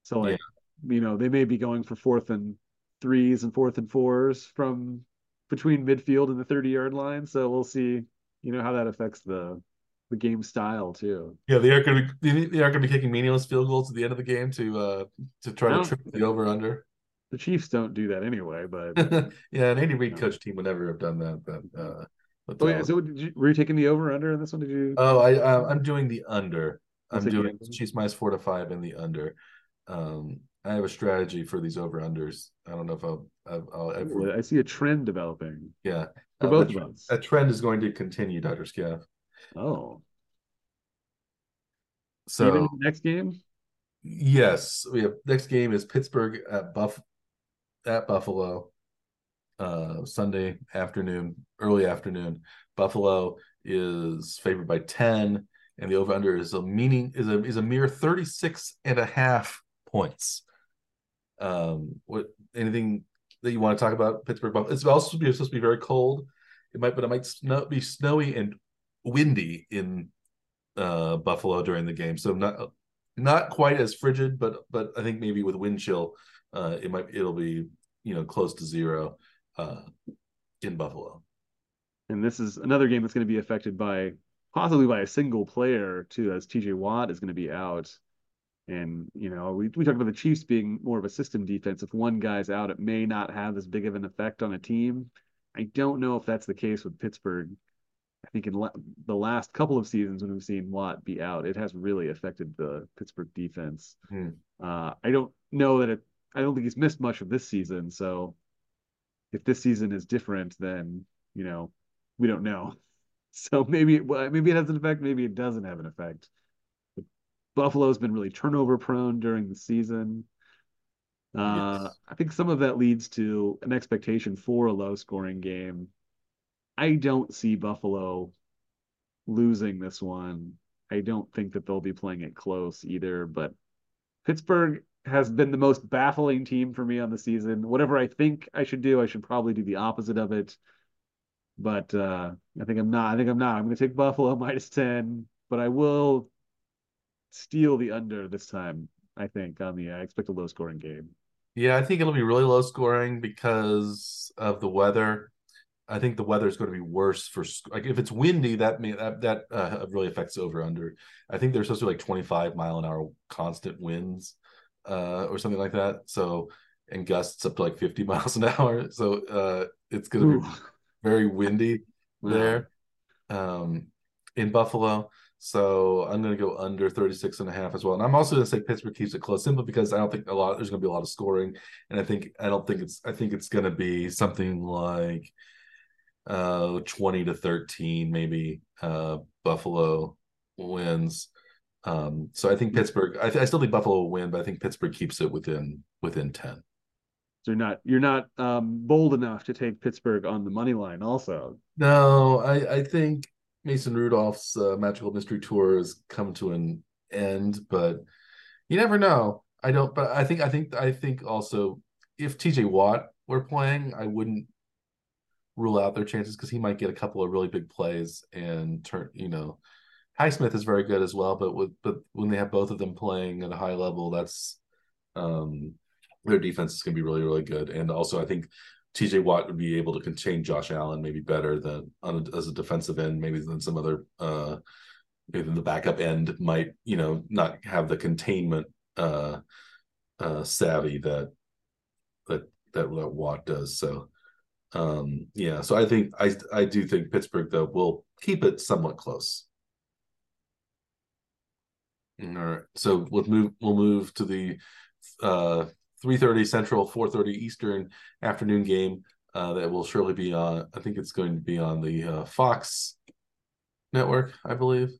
So like yeah. you know they may be going for fourth and threes and fourth and fours from between midfield and the 30 yard line. So we'll see you know how that affects the the game style too. Yeah, they are going to be they are going to be kicking meaningless field goals at the end of the game to uh to try to trip the over under. The Chiefs don't do that anyway, but yeah, an Andy Reid coach team would never have done that. But uh, oh yeah, so you, were you taking the over under in this one? Did you? Oh, I uh, I'm doing the under. I'm doing Chiefs minus four to five in the under. Um, I have a strategy for these over unders. I don't know if I'll. I'll, I'll ever... I see a trend developing. Yeah, for uh, both of us. A trend is going to continue, Doctor Scaff. Oh. So Even next game? Yes. We have next game is Pittsburgh at Buff at Buffalo. Uh Sunday afternoon, early afternoon. Buffalo is favored by 10 and the over under is a meaning is a is a mere 36 and a half points. Um what anything that you want to talk about Pittsburgh Buffalo? It's also supposed to be very cold. It might but it might snow, be snowy and windy in uh, Buffalo during the game, so not not quite as frigid, but but I think maybe with wind chill, uh, it might it'll be you know close to zero uh, in Buffalo. And this is another game that's going to be affected by possibly by a single player too, as TJ Watt is going to be out. And you know, we we talked about the Chiefs being more of a system defense. If one guy's out, it may not have as big of an effect on a team. I don't know if that's the case with Pittsburgh. I think in la- the last couple of seasons when we've seen Watt be out, it has really affected the Pittsburgh defense. Hmm. Uh, I don't know that it. I don't think he's missed much of this season. So if this season is different, then you know we don't know. So maybe it, maybe it has an effect. Maybe it doesn't have an effect. Buffalo's been really turnover prone during the season. Uh, yes. I think some of that leads to an expectation for a low scoring game I don't see Buffalo losing this one. I don't think that they'll be playing it close either, but Pittsburgh has been the most baffling team for me on the season. Whatever I think I should do, I should probably do the opposite of it. But uh, I think I'm not. I think I'm not. I'm going to take Buffalo minus 10, but I will steal the under this time, I think, on the I expect a low scoring game. Yeah, I think it'll be really low scoring because of the weather. I think the weather is going to be worse for like if it's windy that may that, that uh, really affects over under. I think they're supposed to be like 25 mile an hour constant winds uh, or something like that. So and gusts up to like 50 miles an hour. So uh, it's going to be very windy there um, in Buffalo. So I'm going to go under 36 and a half as well. And I'm also going to say Pittsburgh keeps it close simply because I don't think a lot there's going to be a lot of scoring. And I think I don't think it's I think it's going to be something like uh 20 to 13 maybe uh buffalo wins. Um so i think pittsburgh I, th- I, still think buffalo will win but i think pittsburgh keeps it within within 10 so you're not you're not um bold enough to take pittsburgh on the money line also. No i i think mason rudolph's uh, magical mystery tour has come to an end but you never know i don't but i think i think i think also if tj watt were playing i wouldn't rule out their chances because he might get a couple of really big plays and turn. You know, Highsmith is very good as well, but with but when they have both of them playing at a high level, that's um their defense is going to be really really good. And also, I think TJ Watt would be able to contain Josh Allen maybe better than a, as a defensive end, maybe than some other uh maybe the backup end might you know not have the containment uh uh savvy that that that, that Watt does. So um, yeah, so I think I I do think Pittsburgh though will keep it somewhat close. All right, so we'll move we'll move to the uh 3:30 Central, 4:30 Eastern afternoon game uh, that will surely be on. I think it's going to be on the uh, Fox network, I believe.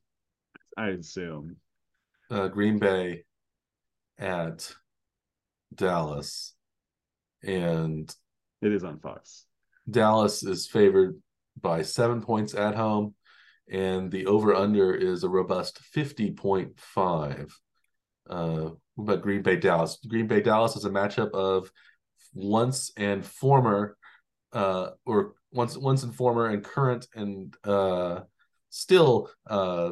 I assume. uh, Green Bay at Dallas, and it is on Fox. Dallas is favored by seven points at home, and the over under is a robust 50.5. Uh, about Green Bay Dallas? Green Bay Dallas is a matchup of once and former, uh, or once once and former and current and uh, still uh,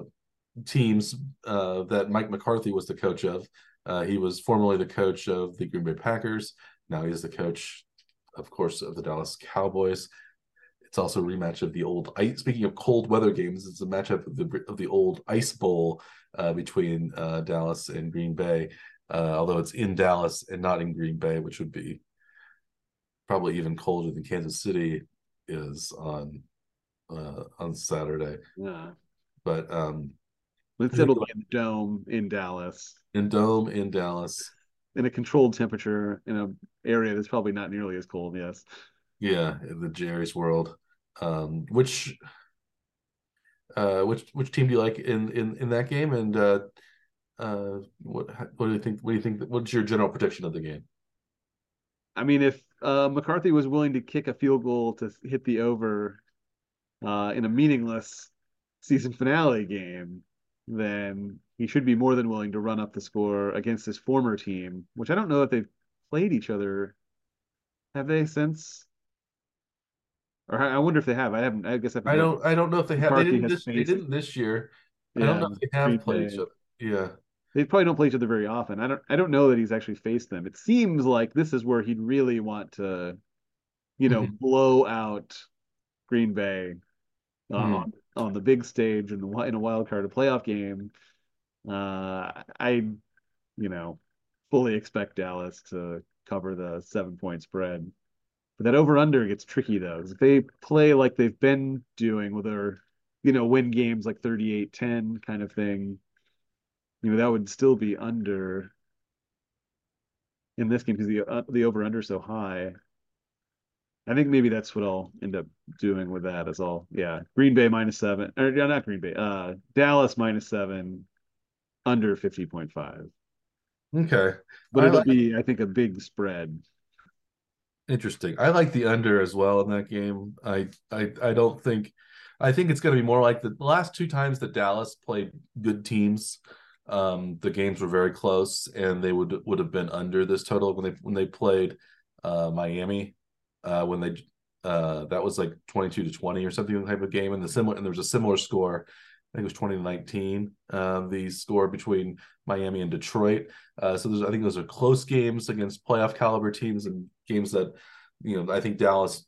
teams uh, that Mike McCarthy was the coach of. Uh, he was formerly the coach of the Green Bay Packers. Now he's the coach, of course, of the Dallas Cowboys. It's also a rematch of the old ice. Speaking of cold weather games, it's a matchup of the of the old Ice Bowl uh, between uh, Dallas and Green Bay. Uh, although it's in Dallas and not in Green Bay, which would be probably even colder than Kansas City is on uh, on Saturday. Yeah, but um, it's settled in the dome in Dallas. In dome in Dallas. In a controlled temperature in an area that's probably not nearly as cold. Yes. Yeah, the Jerry's world. Um, which uh, which which team do you like in in in that game? And uh, uh, what what do you think? What do you think? What's your general prediction of the game? I mean, if uh, McCarthy was willing to kick a field goal to hit the over uh, in a meaningless season finale game, then he should be more than willing to run up the score against his former team, which I don't know if they've played each other. Have they since? Or I wonder if they have. I haven't. I guess I've I don't. I don't know if they have. They didn't, this, they didn't this year. Yeah, I don't know if they have played each other. Yeah. They probably don't play each other very often. I don't. I don't know that he's actually faced them. It seems like this is where he'd really want to, you know, mm-hmm. blow out Green Bay uh, mm-hmm. on on the big stage in the in a wild card, a playoff game. Uh, I, you know, fully expect Dallas to cover the seven point spread. But that over under gets tricky though. If they play like they've been doing with their, you know, win games like 38-10 kind of thing, you know, that would still be under in this game because the uh, the over under so high. I think maybe that's what I'll end up doing with that as all. Yeah, Green Bay minus seven, or yeah, not Green Bay. Uh, Dallas minus seven, under fifty point five. Okay, but I it'll like, be, I think, a big spread. Interesting. I like the under as well in that game. I I I don't think. I think it's going to be more like the last two times that Dallas played good teams. Um, the games were very close, and they would would have been under this total when they when they played uh, Miami uh, when they uh, that was like 22 to 20 or something type of game and the similar and there was a similar score. I think it was 20 to 19 uh, the score between Miami and Detroit. Uh, so there's I think those are close games against playoff caliber teams and games that you know I think Dallas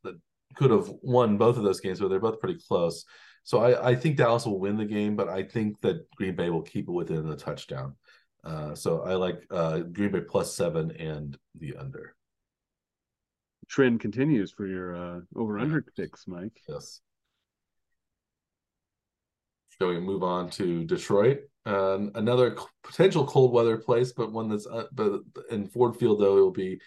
could have won both of those games but they're both pretty close so I, I think Dallas will win the game but I think that Green Bay will keep it within a touchdown uh, so I like uh, Green Bay plus seven and the under trend continues for your uh, over under picks, Mike. Yes. Shall we move on to Detroit? Uh, another potential cold weather place, but one that's uh, but in Ford Field though it will be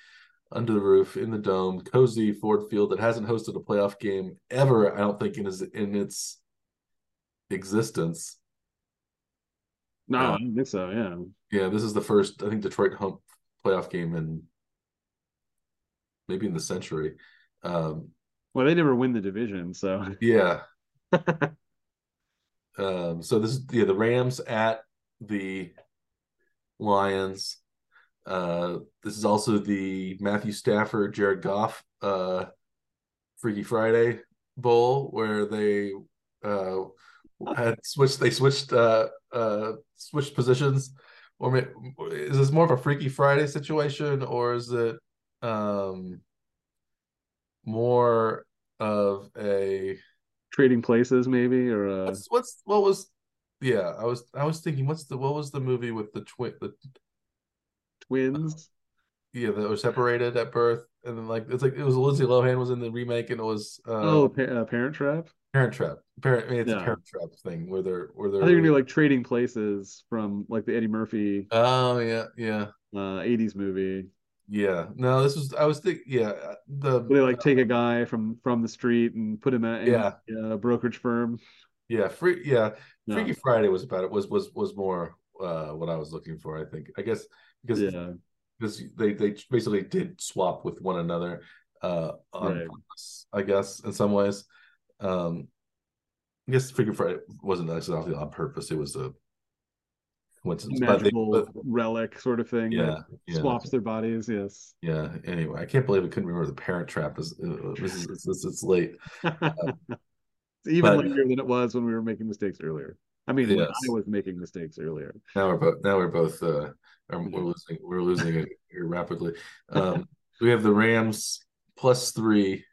under the roof in the dome, cozy Ford Field that hasn't hosted a playoff game ever. I don't think in its in its existence. No, uh, I don't think so. Yeah, yeah. This is the first I think Detroit Hump playoff game in maybe in the century. Um, well, they never win the division, so yeah. um, so this is yeah the Rams at the Lions. Uh, this is also the Matthew Stafford, Jared Goff, uh, Freaky Friday Bowl, where they uh, had switched. They switched uh, uh, switched positions. Or is this more of a Freaky Friday situation, or is it um more of a trading places maybe or a... what's what's what was yeah i was i was thinking what's the what was the movie with the twin the twins uh, yeah that were separated at birth and then like it's like it was Lindsay Lohan was in the remake and it was uh, oh pa- uh, Parent Trap Parent Trap Parent I mean, it's yeah. a Parent Trap thing where they're where they're I think you're gonna be like trading places from like the Eddie Murphy oh yeah yeah uh 80s movie yeah, no, this was I was thinking. Yeah, uh, the they like take a guy from from the street and put him at yeah a brokerage firm. Yeah, free. Yeah, Freaky Friday was about it. Was was was more uh, what I was looking for. I think I guess because Yeah. because they they basically did swap with one another uh, on Right. purpose, I guess in some ways. Um, I guess Figure Friday wasn't exactly on purpose; it was a coincidence. But they, Magical but relic sort of thing. yeah, yeah, Swaps their bodies. Yes. yeah. Anyway, I can't believe I couldn't remember the Parent Trap. Is uh, is it's, it's, it's late. It's even But- later than it was when we were making mistakes earlier. I mean, Yes. I was making mistakes earlier. Now we're both now we're both uh we're losing we're losing it here rapidly. Um we have the Rams plus three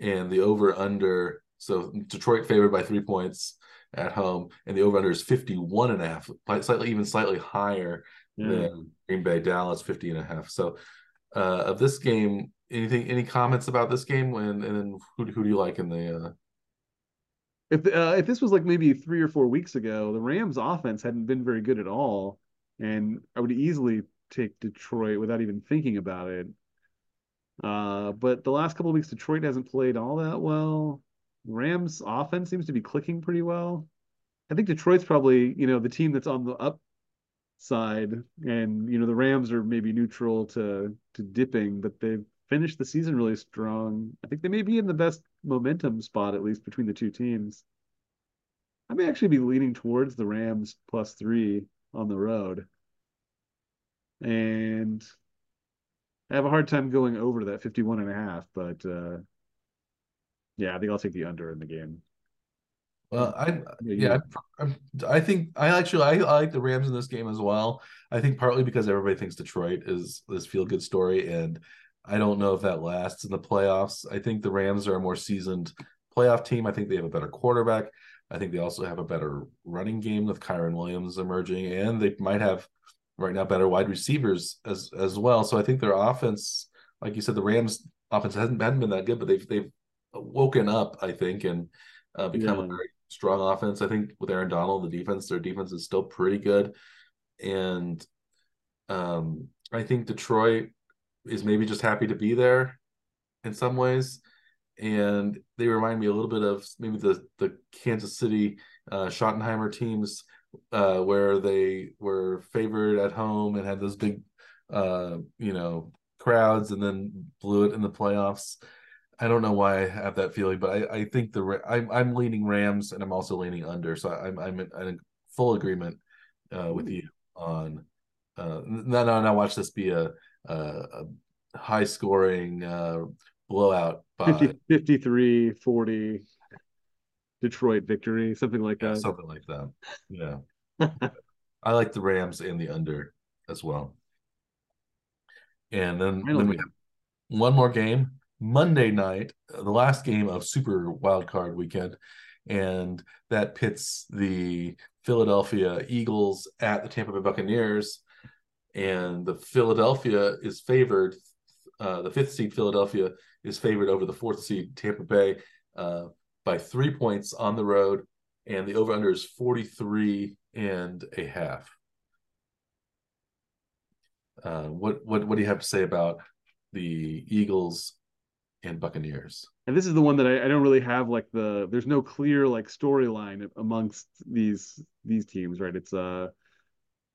and the over under. So Detroit favored by three points at home, and the over under is 51 and a half, slightly even slightly higher Yeah. than Green Bay Dallas 50 and a half. So uh of this game, anything any comments about this game when and then who who do you like in the uh If uh, if this was like maybe three or four weeks ago, the Rams' offense hadn't been very good at all, and I would easily take Detroit without even thinking about it. Uh, but the last couple weeks, Detroit hasn't played all that well. Rams' offense seems to be clicking pretty well. I think Detroit's probably you know the team that's on the up side, and you know the Rams are maybe neutral to to dipping, but they've finished the season really strong. I think they may be in the best momentum spot, at least between the two teams. I may actually be leaning towards the Rams plus three on the road. And I have a hard time going over to that 51 and a half, but uh, yeah, I think I'll take the under in the game. Well, I Yeah, I'm, I think I actually I, I like the Rams in this game as well. I think partly because everybody thinks Detroit is this feel good story, and I don't know if that lasts in the playoffs. I think the Rams are a more seasoned playoff team. I think they have a better quarterback. I think they also have a better running game with Kyren Williams emerging, and they might have right now better wide receivers as as well. So I think their offense, like you said, the Rams offense hasn't, hasn't been that good, but they've they've woken up, I think, and uh, become Yeah. a very strong offense. I think with Aaron Donald, the defense, their defense is still pretty good, and um, I think Detroit is maybe just happy to be there in some ways, and they remind me a little bit of maybe the the Kansas City uh, Schottenheimer teams uh, where they were favored at home and had those big, uh, you know, crowds, and then blew it in the playoffs. I don't know why I have that feeling, but I, I think the I'm I'm leaning Rams and I'm also leaning under, so I'm I'm in, I'm in full agreement uh, with you on. Uh, no, no, no. Watch this be a a, a high scoring uh, blowout by 50, 53, 40 Detroit victory, something like yeah, that. something like that. Yeah, I like the Rams and the under as well. And then then we have one more game Monday night, uh, the last game of Super Wild Card Weekend, and that pits the Philadelphia Eagles at the Tampa Bay Buccaneers, and the Philadelphia is favored. Uh, the fifth seed Philadelphia is favored over the fourth seed Tampa Bay uh, by three points on the road, and the over under is 43 and a half. Uh, what what what do you have to say about the Eagles and Buccaneers? And this is the one that I, I don't really have like the there's no clear like storyline amongst these these teams, right? It's uh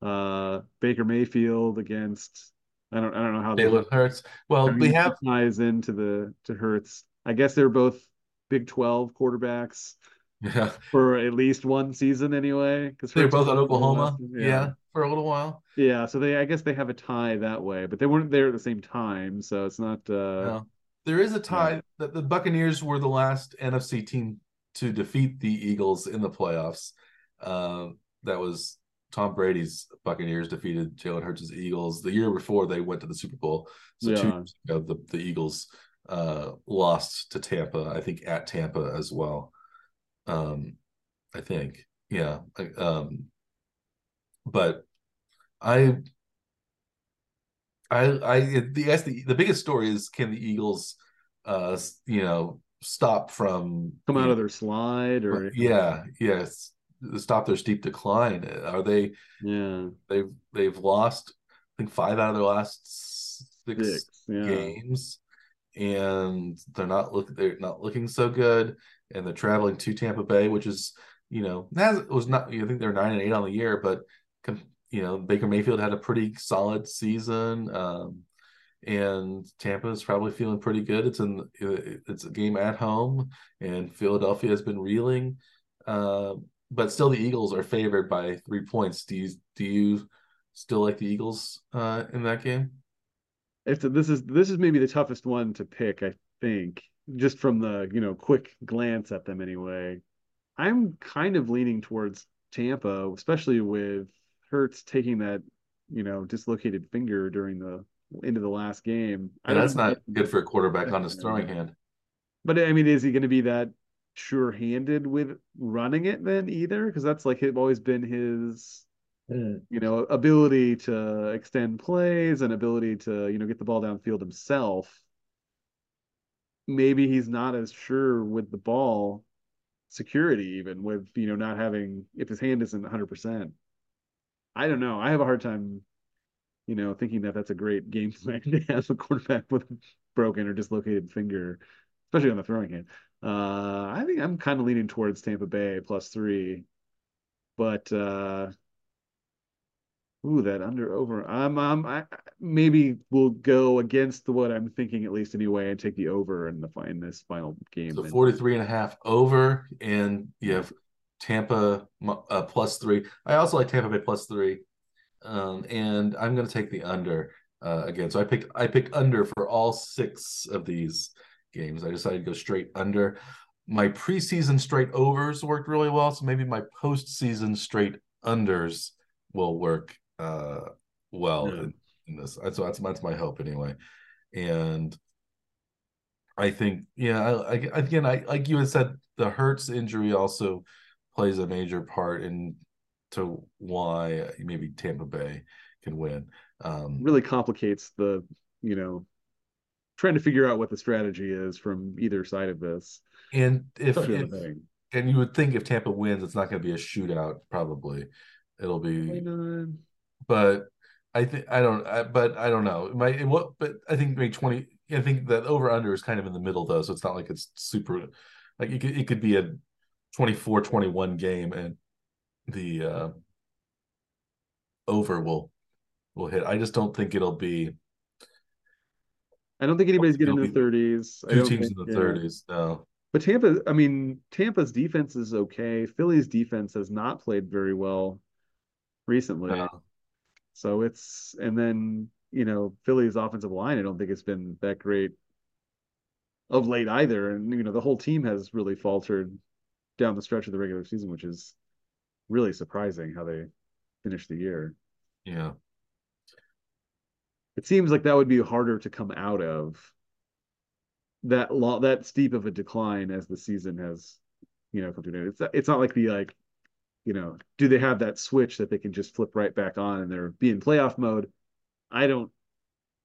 uh Baker Mayfield against I don't I don't know how Jalen Hurts. Well, we have ties into the to Hurts. I guess they're both Big 12 quarterbacks yeah, for at least one season anyway. Because they're both at Oklahoma. Yeah. for a little while. Yeah, so they I guess they have a tie that way, but they weren't there at the same time, so it's not uh No. There is a tie that the Buccaneers were the last NFC team to defeat the Eagles in the playoffs. Uh, that was Tom Brady's Buccaneers defeated Jalen Hurts' Eagles the year before they went to the Super Bowl. So two years ago, the, the Eagles uh, lost to Tampa, I think at Tampa as well. Um, I think, yeah. I- Um, but I I, I, the, yes, the, the biggest story is can the Eagles, uh, you know, stop from come out of their slide or yeah, yes, stop their steep decline. Are they? yeah, They've they've lost, I think five out of their last six, six, yeah. games, and they're not look they're not looking so good, and they're traveling to Tampa Bay, which is you know was not. I think they're nine and eight on the year, but you know, Baker Mayfield had a pretty solid season. Um, and Tampa is probably feeling pretty good. It's in it's a game at home, and Philadelphia has been reeling, uh, but still the Eagles are favored by three points. Do you do you still like the Eagles uh, in that game? If this is this is maybe the toughest one to pick, I think, just from the you know quick glance at them anyway. I'm kind of leaning towards Tampa, especially with Hurts taking that you know dislocated finger during the end of the last game. And that's not good for a quarterback on his throwing hand. But I mean, is he going to be that sure-handed with running it then either? Because that's like it's always been his, mm. you know, ability to extend plays and ability to you know get the ball downfield himself. Maybe he's not as sure with the ball security, even with you know not having if his hand isn't 100. percent I don't know. I have a hard time you know, thinking that that's a great game plan to have a quarterback with a broken or dislocated finger, especially on the throwing hand. Uh, I think I'm kind of leaning towards Tampa Bay plus three, but uh, ooh, that under over. I'm, I'm I, maybe we'll go against what I'm thinking at least anyway, and take the over in the in this final game. So 43 and a half over, and you have Tampa uh, plus three. I also like Tampa Bay plus three um, and I'm going to take the under uh, again. So I picked I picked under for all six of these games. I decided to go straight under. My preseason straight overs worked really well, so maybe my postseason straight unders will work uh, well yeah. in, in, this. So that's that's my hope anyway. And I think, yeah, I, I, again, I like you had said, the Hurts injury also plays a major part in to why maybe Tampa Bay can win. Um, really complicates the you know trying to figure out what the strategy is from either side of this. And if, if and you would think if Tampa wins, it's not going to be a shootout. Probably it'll be. But I think I don't. I, but I don't know. It might what? But I think maybe twenty. I think that over under is kind of in the middle though, so it's not like it's super. Like it could, it could be a 24-21 game, and the uh, over will will hit. I just don't think it'll be. I don't think anybody's getting in the thirties. Two teams think, in the thirties, yeah. no. But Tampa, I mean, Tampa's defense is okay. Philly's defense has not played very well recently. No. So it's and then you know Philly's offensive line. I don't think it's been that great of late either. And you know the whole team has really faltered down the stretch of the regular season, which is really surprising how they finished the year. Yeah. It seems like that would be harder to come out of that long that steep of a decline as the season has, you know, come to an end. It's it's not like the like, you know, do they have that switch that they can just flip right back on and they're be in playoff mode? I don't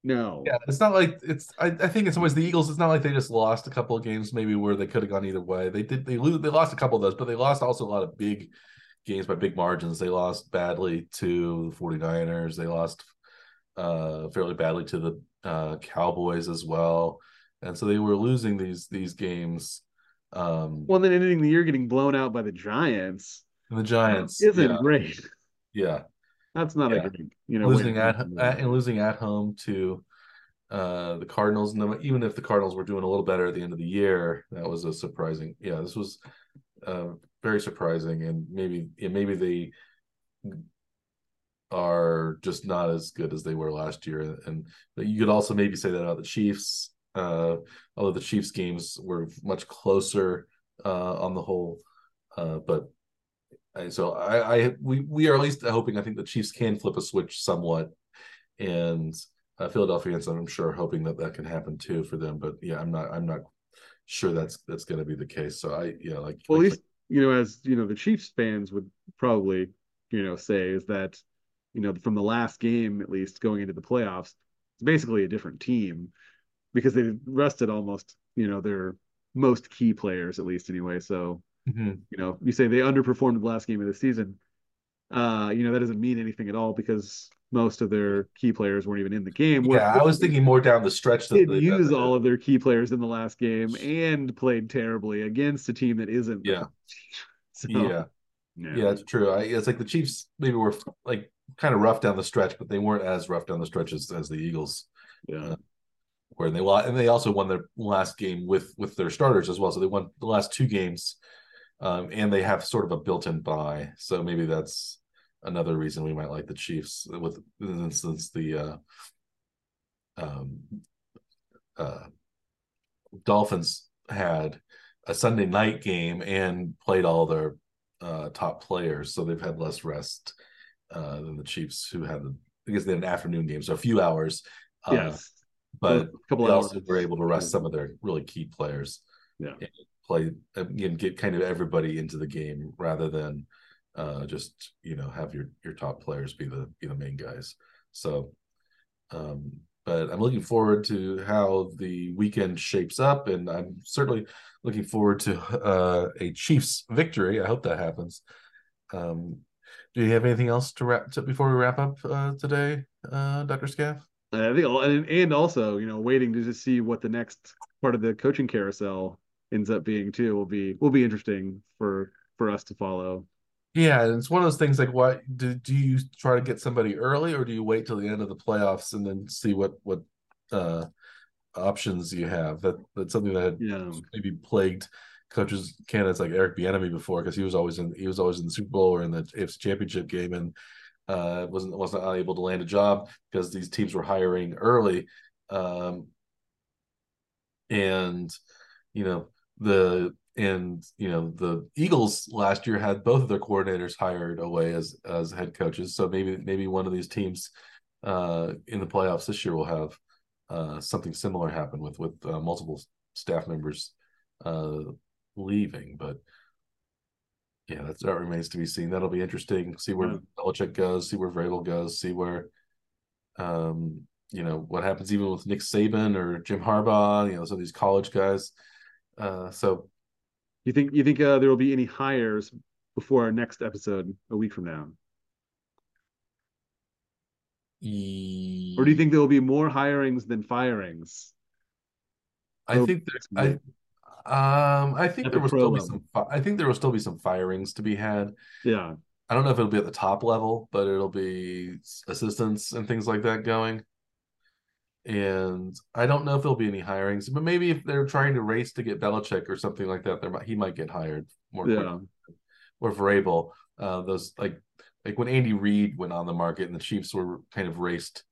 know. Yeah, it's not like it's. I, I think it's always the Eagles. It's not like they just lost a couple of games, maybe where they could have gone either way. They did. They lose. They lost a couple of those, but they lost also a lot of big games by big margins. They lost badly to the 49ers. They lost uh, fairly badly to the uh, Cowboys as well. And so they were losing these these games. Um, well, then ending the year getting blown out by the Giants. And the Giants isn't yeah. great. Yeah, that's not yeah. a great you know losing at, at, and losing at home to uh, the Cardinals. And even if the Cardinals were doing a little better at the end of the year, that was a surprising. Yeah, this was uh, very surprising, and maybe yeah, maybe they are just not as good as they were last year. And you could also maybe say that about the Chiefs, uh, although the Chiefs games were much closer uh, on the whole. Uh, but so I, I, we we are at least hoping. I think the Chiefs can flip a switch somewhat, and uh, Philadelphians, I'm sure, hoping that that can happen too for them. But yeah, I'm not. I'm not sure that's that's going to be the case. So I yeah, like well, like, at least you know, as you know, the Chiefs fans would probably, you know, say is that, you know, from the last game at least going into the playoffs, it's basically a different team because they rested almost, you know, their most key players at least anyway. So, mm-hmm. you know, you say they underperformed the last game of the season. Uh, you know, that doesn't mean anything at all because most of their key players weren't even in the game. Yeah, I was thinking more down the stretch. Did use all of their key players in the last game and played terribly against a team that isn't. Yeah. so, yeah. Yeah, yeah that's true. I, it's like the Chiefs maybe were like kind of rough down the stretch, but they weren't as rough down the stretch as, as the Eagles. Yeah. Uh, where they lost, and they also won their last game with with their starters as well. So they won the last two games, um, and they have sort of a built-in bye. So maybe that's another reason we might like the Chiefs. With since the uh, um, uh, Dolphins had a Sunday night game and played all their uh, top players, so they've had less rest uh, than the Chiefs, who had I guess they had an afternoon game, so a few hours. Uh, yes, but a couple they also were able to rest some of their really key players. Yeah, play and get kind of everybody into the game rather than uh, just you know have your your top players be the be the main guys. So, um, but I'm looking forward to how the weekend shapes up, and I'm certainly looking forward to uh, a Chiefs victory. I hope that happens. Um, do you have anything else to wrap to, before we wrap up uh, today, uh, Dr. Scaff? I think, and also, you know, waiting to just see what the next part of the coaching carousel ends up being too will be will be interesting for for us to follow. Yeah, it's one of those things like what do, do you try to get somebody early or do you wait till the end of the playoffs and then see what what uh options you have? That that's something that yeah. maybe plagued coaches candidates like Eric Bieniemy before because he was always in he was always in the Super Bowl or in the AFC Championship game and uh wasn't wasn't able to land a job because these teams were hiring early um and you know the and you know the Eagles last year had both of their coordinators hired away as as head coaches. So maybe maybe one of these teams uh, in the playoffs this year will have uh, something similar happen with with uh, multiple staff members uh, leaving. But yeah, that's that remains to be seen. That'll be interesting. See where yeah. Belichick goes. See where Vrabel goes. See where um, you know what happens even with Nick Saban or Jim Harbaugh. You know, some of these college guys. Uh, so you think you think uh, there will be any hires before our next episode a week from now? E... Or do you think there will be more hirings than firings? I think there's. I um I think there the will still be some I think there will still be some firings to be had. Yeah. I don't know if it'll be at the top level, but it'll be assistants and things like that going and I don't know if there'll be any hirings, but maybe if they're trying to race to get Belichick or something like that, there might, he might get hired more yeah. quickly. Or Vrabel, uh, those like like when Andy Reid went on the market and the Chiefs were kind of raced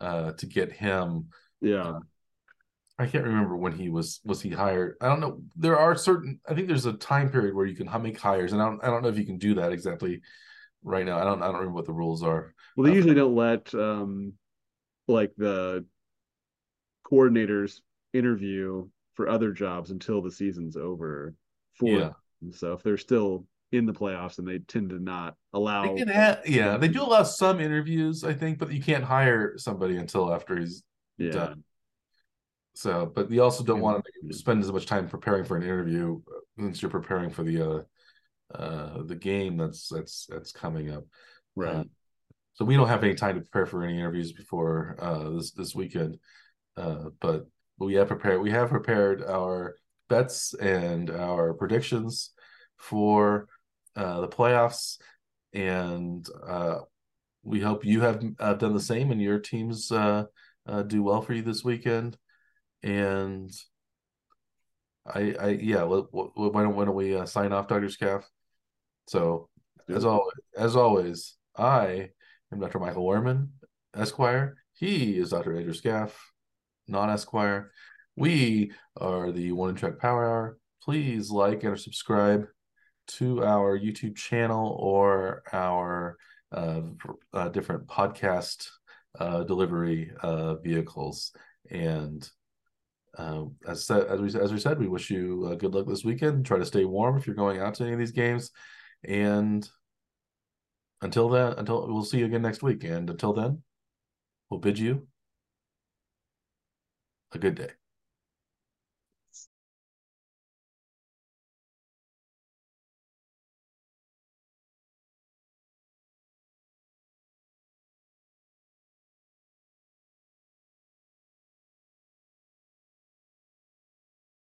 uh, to get him. Yeah. Uh, I can't remember when he was was he hired. I don't know. There are certain. I think there's a time period where you can make hires, and I don't. I don't know if you can do that exactly right now. I don't. I don't remember what the rules are. Well, they uh, usually don't let um like the coordinators interview for other jobs until the season's over for yeah. Them. so if they're still in the playoffs and they tend to not allow have, yeah they do allow some interviews i think but you can't hire somebody until after he's yeah. done so but you also don't want to spend as much time preparing for an interview since you're preparing for the uh uh the game that's that's that's coming up right uh, so we don't have any time to prepare for any interviews before uh this this weekend uh, but we have prepared we have prepared our bets and our predictions for uh, the playoffs, and uh, we hope you have uh, done the same and your teams uh, uh, do well for you this weekend. And I, I yeah, why don't why don't we sign off, Doctor Scaff? So as always, as always, I am Dr. Michael Werman, Esquire. He is Dr. Andrew Scaff non Esquire. We are the Warning Track Power Hour. Please like and subscribe to our YouTube channel or our uh, uh, different podcast uh, delivery uh, vehicles. And um, as, as, we, as we said, we wish you uh, good luck this weekend. Try to stay warm if you're going out to any of these games. And until then, until we'll see you again next week. And until then, we'll bid you a good day.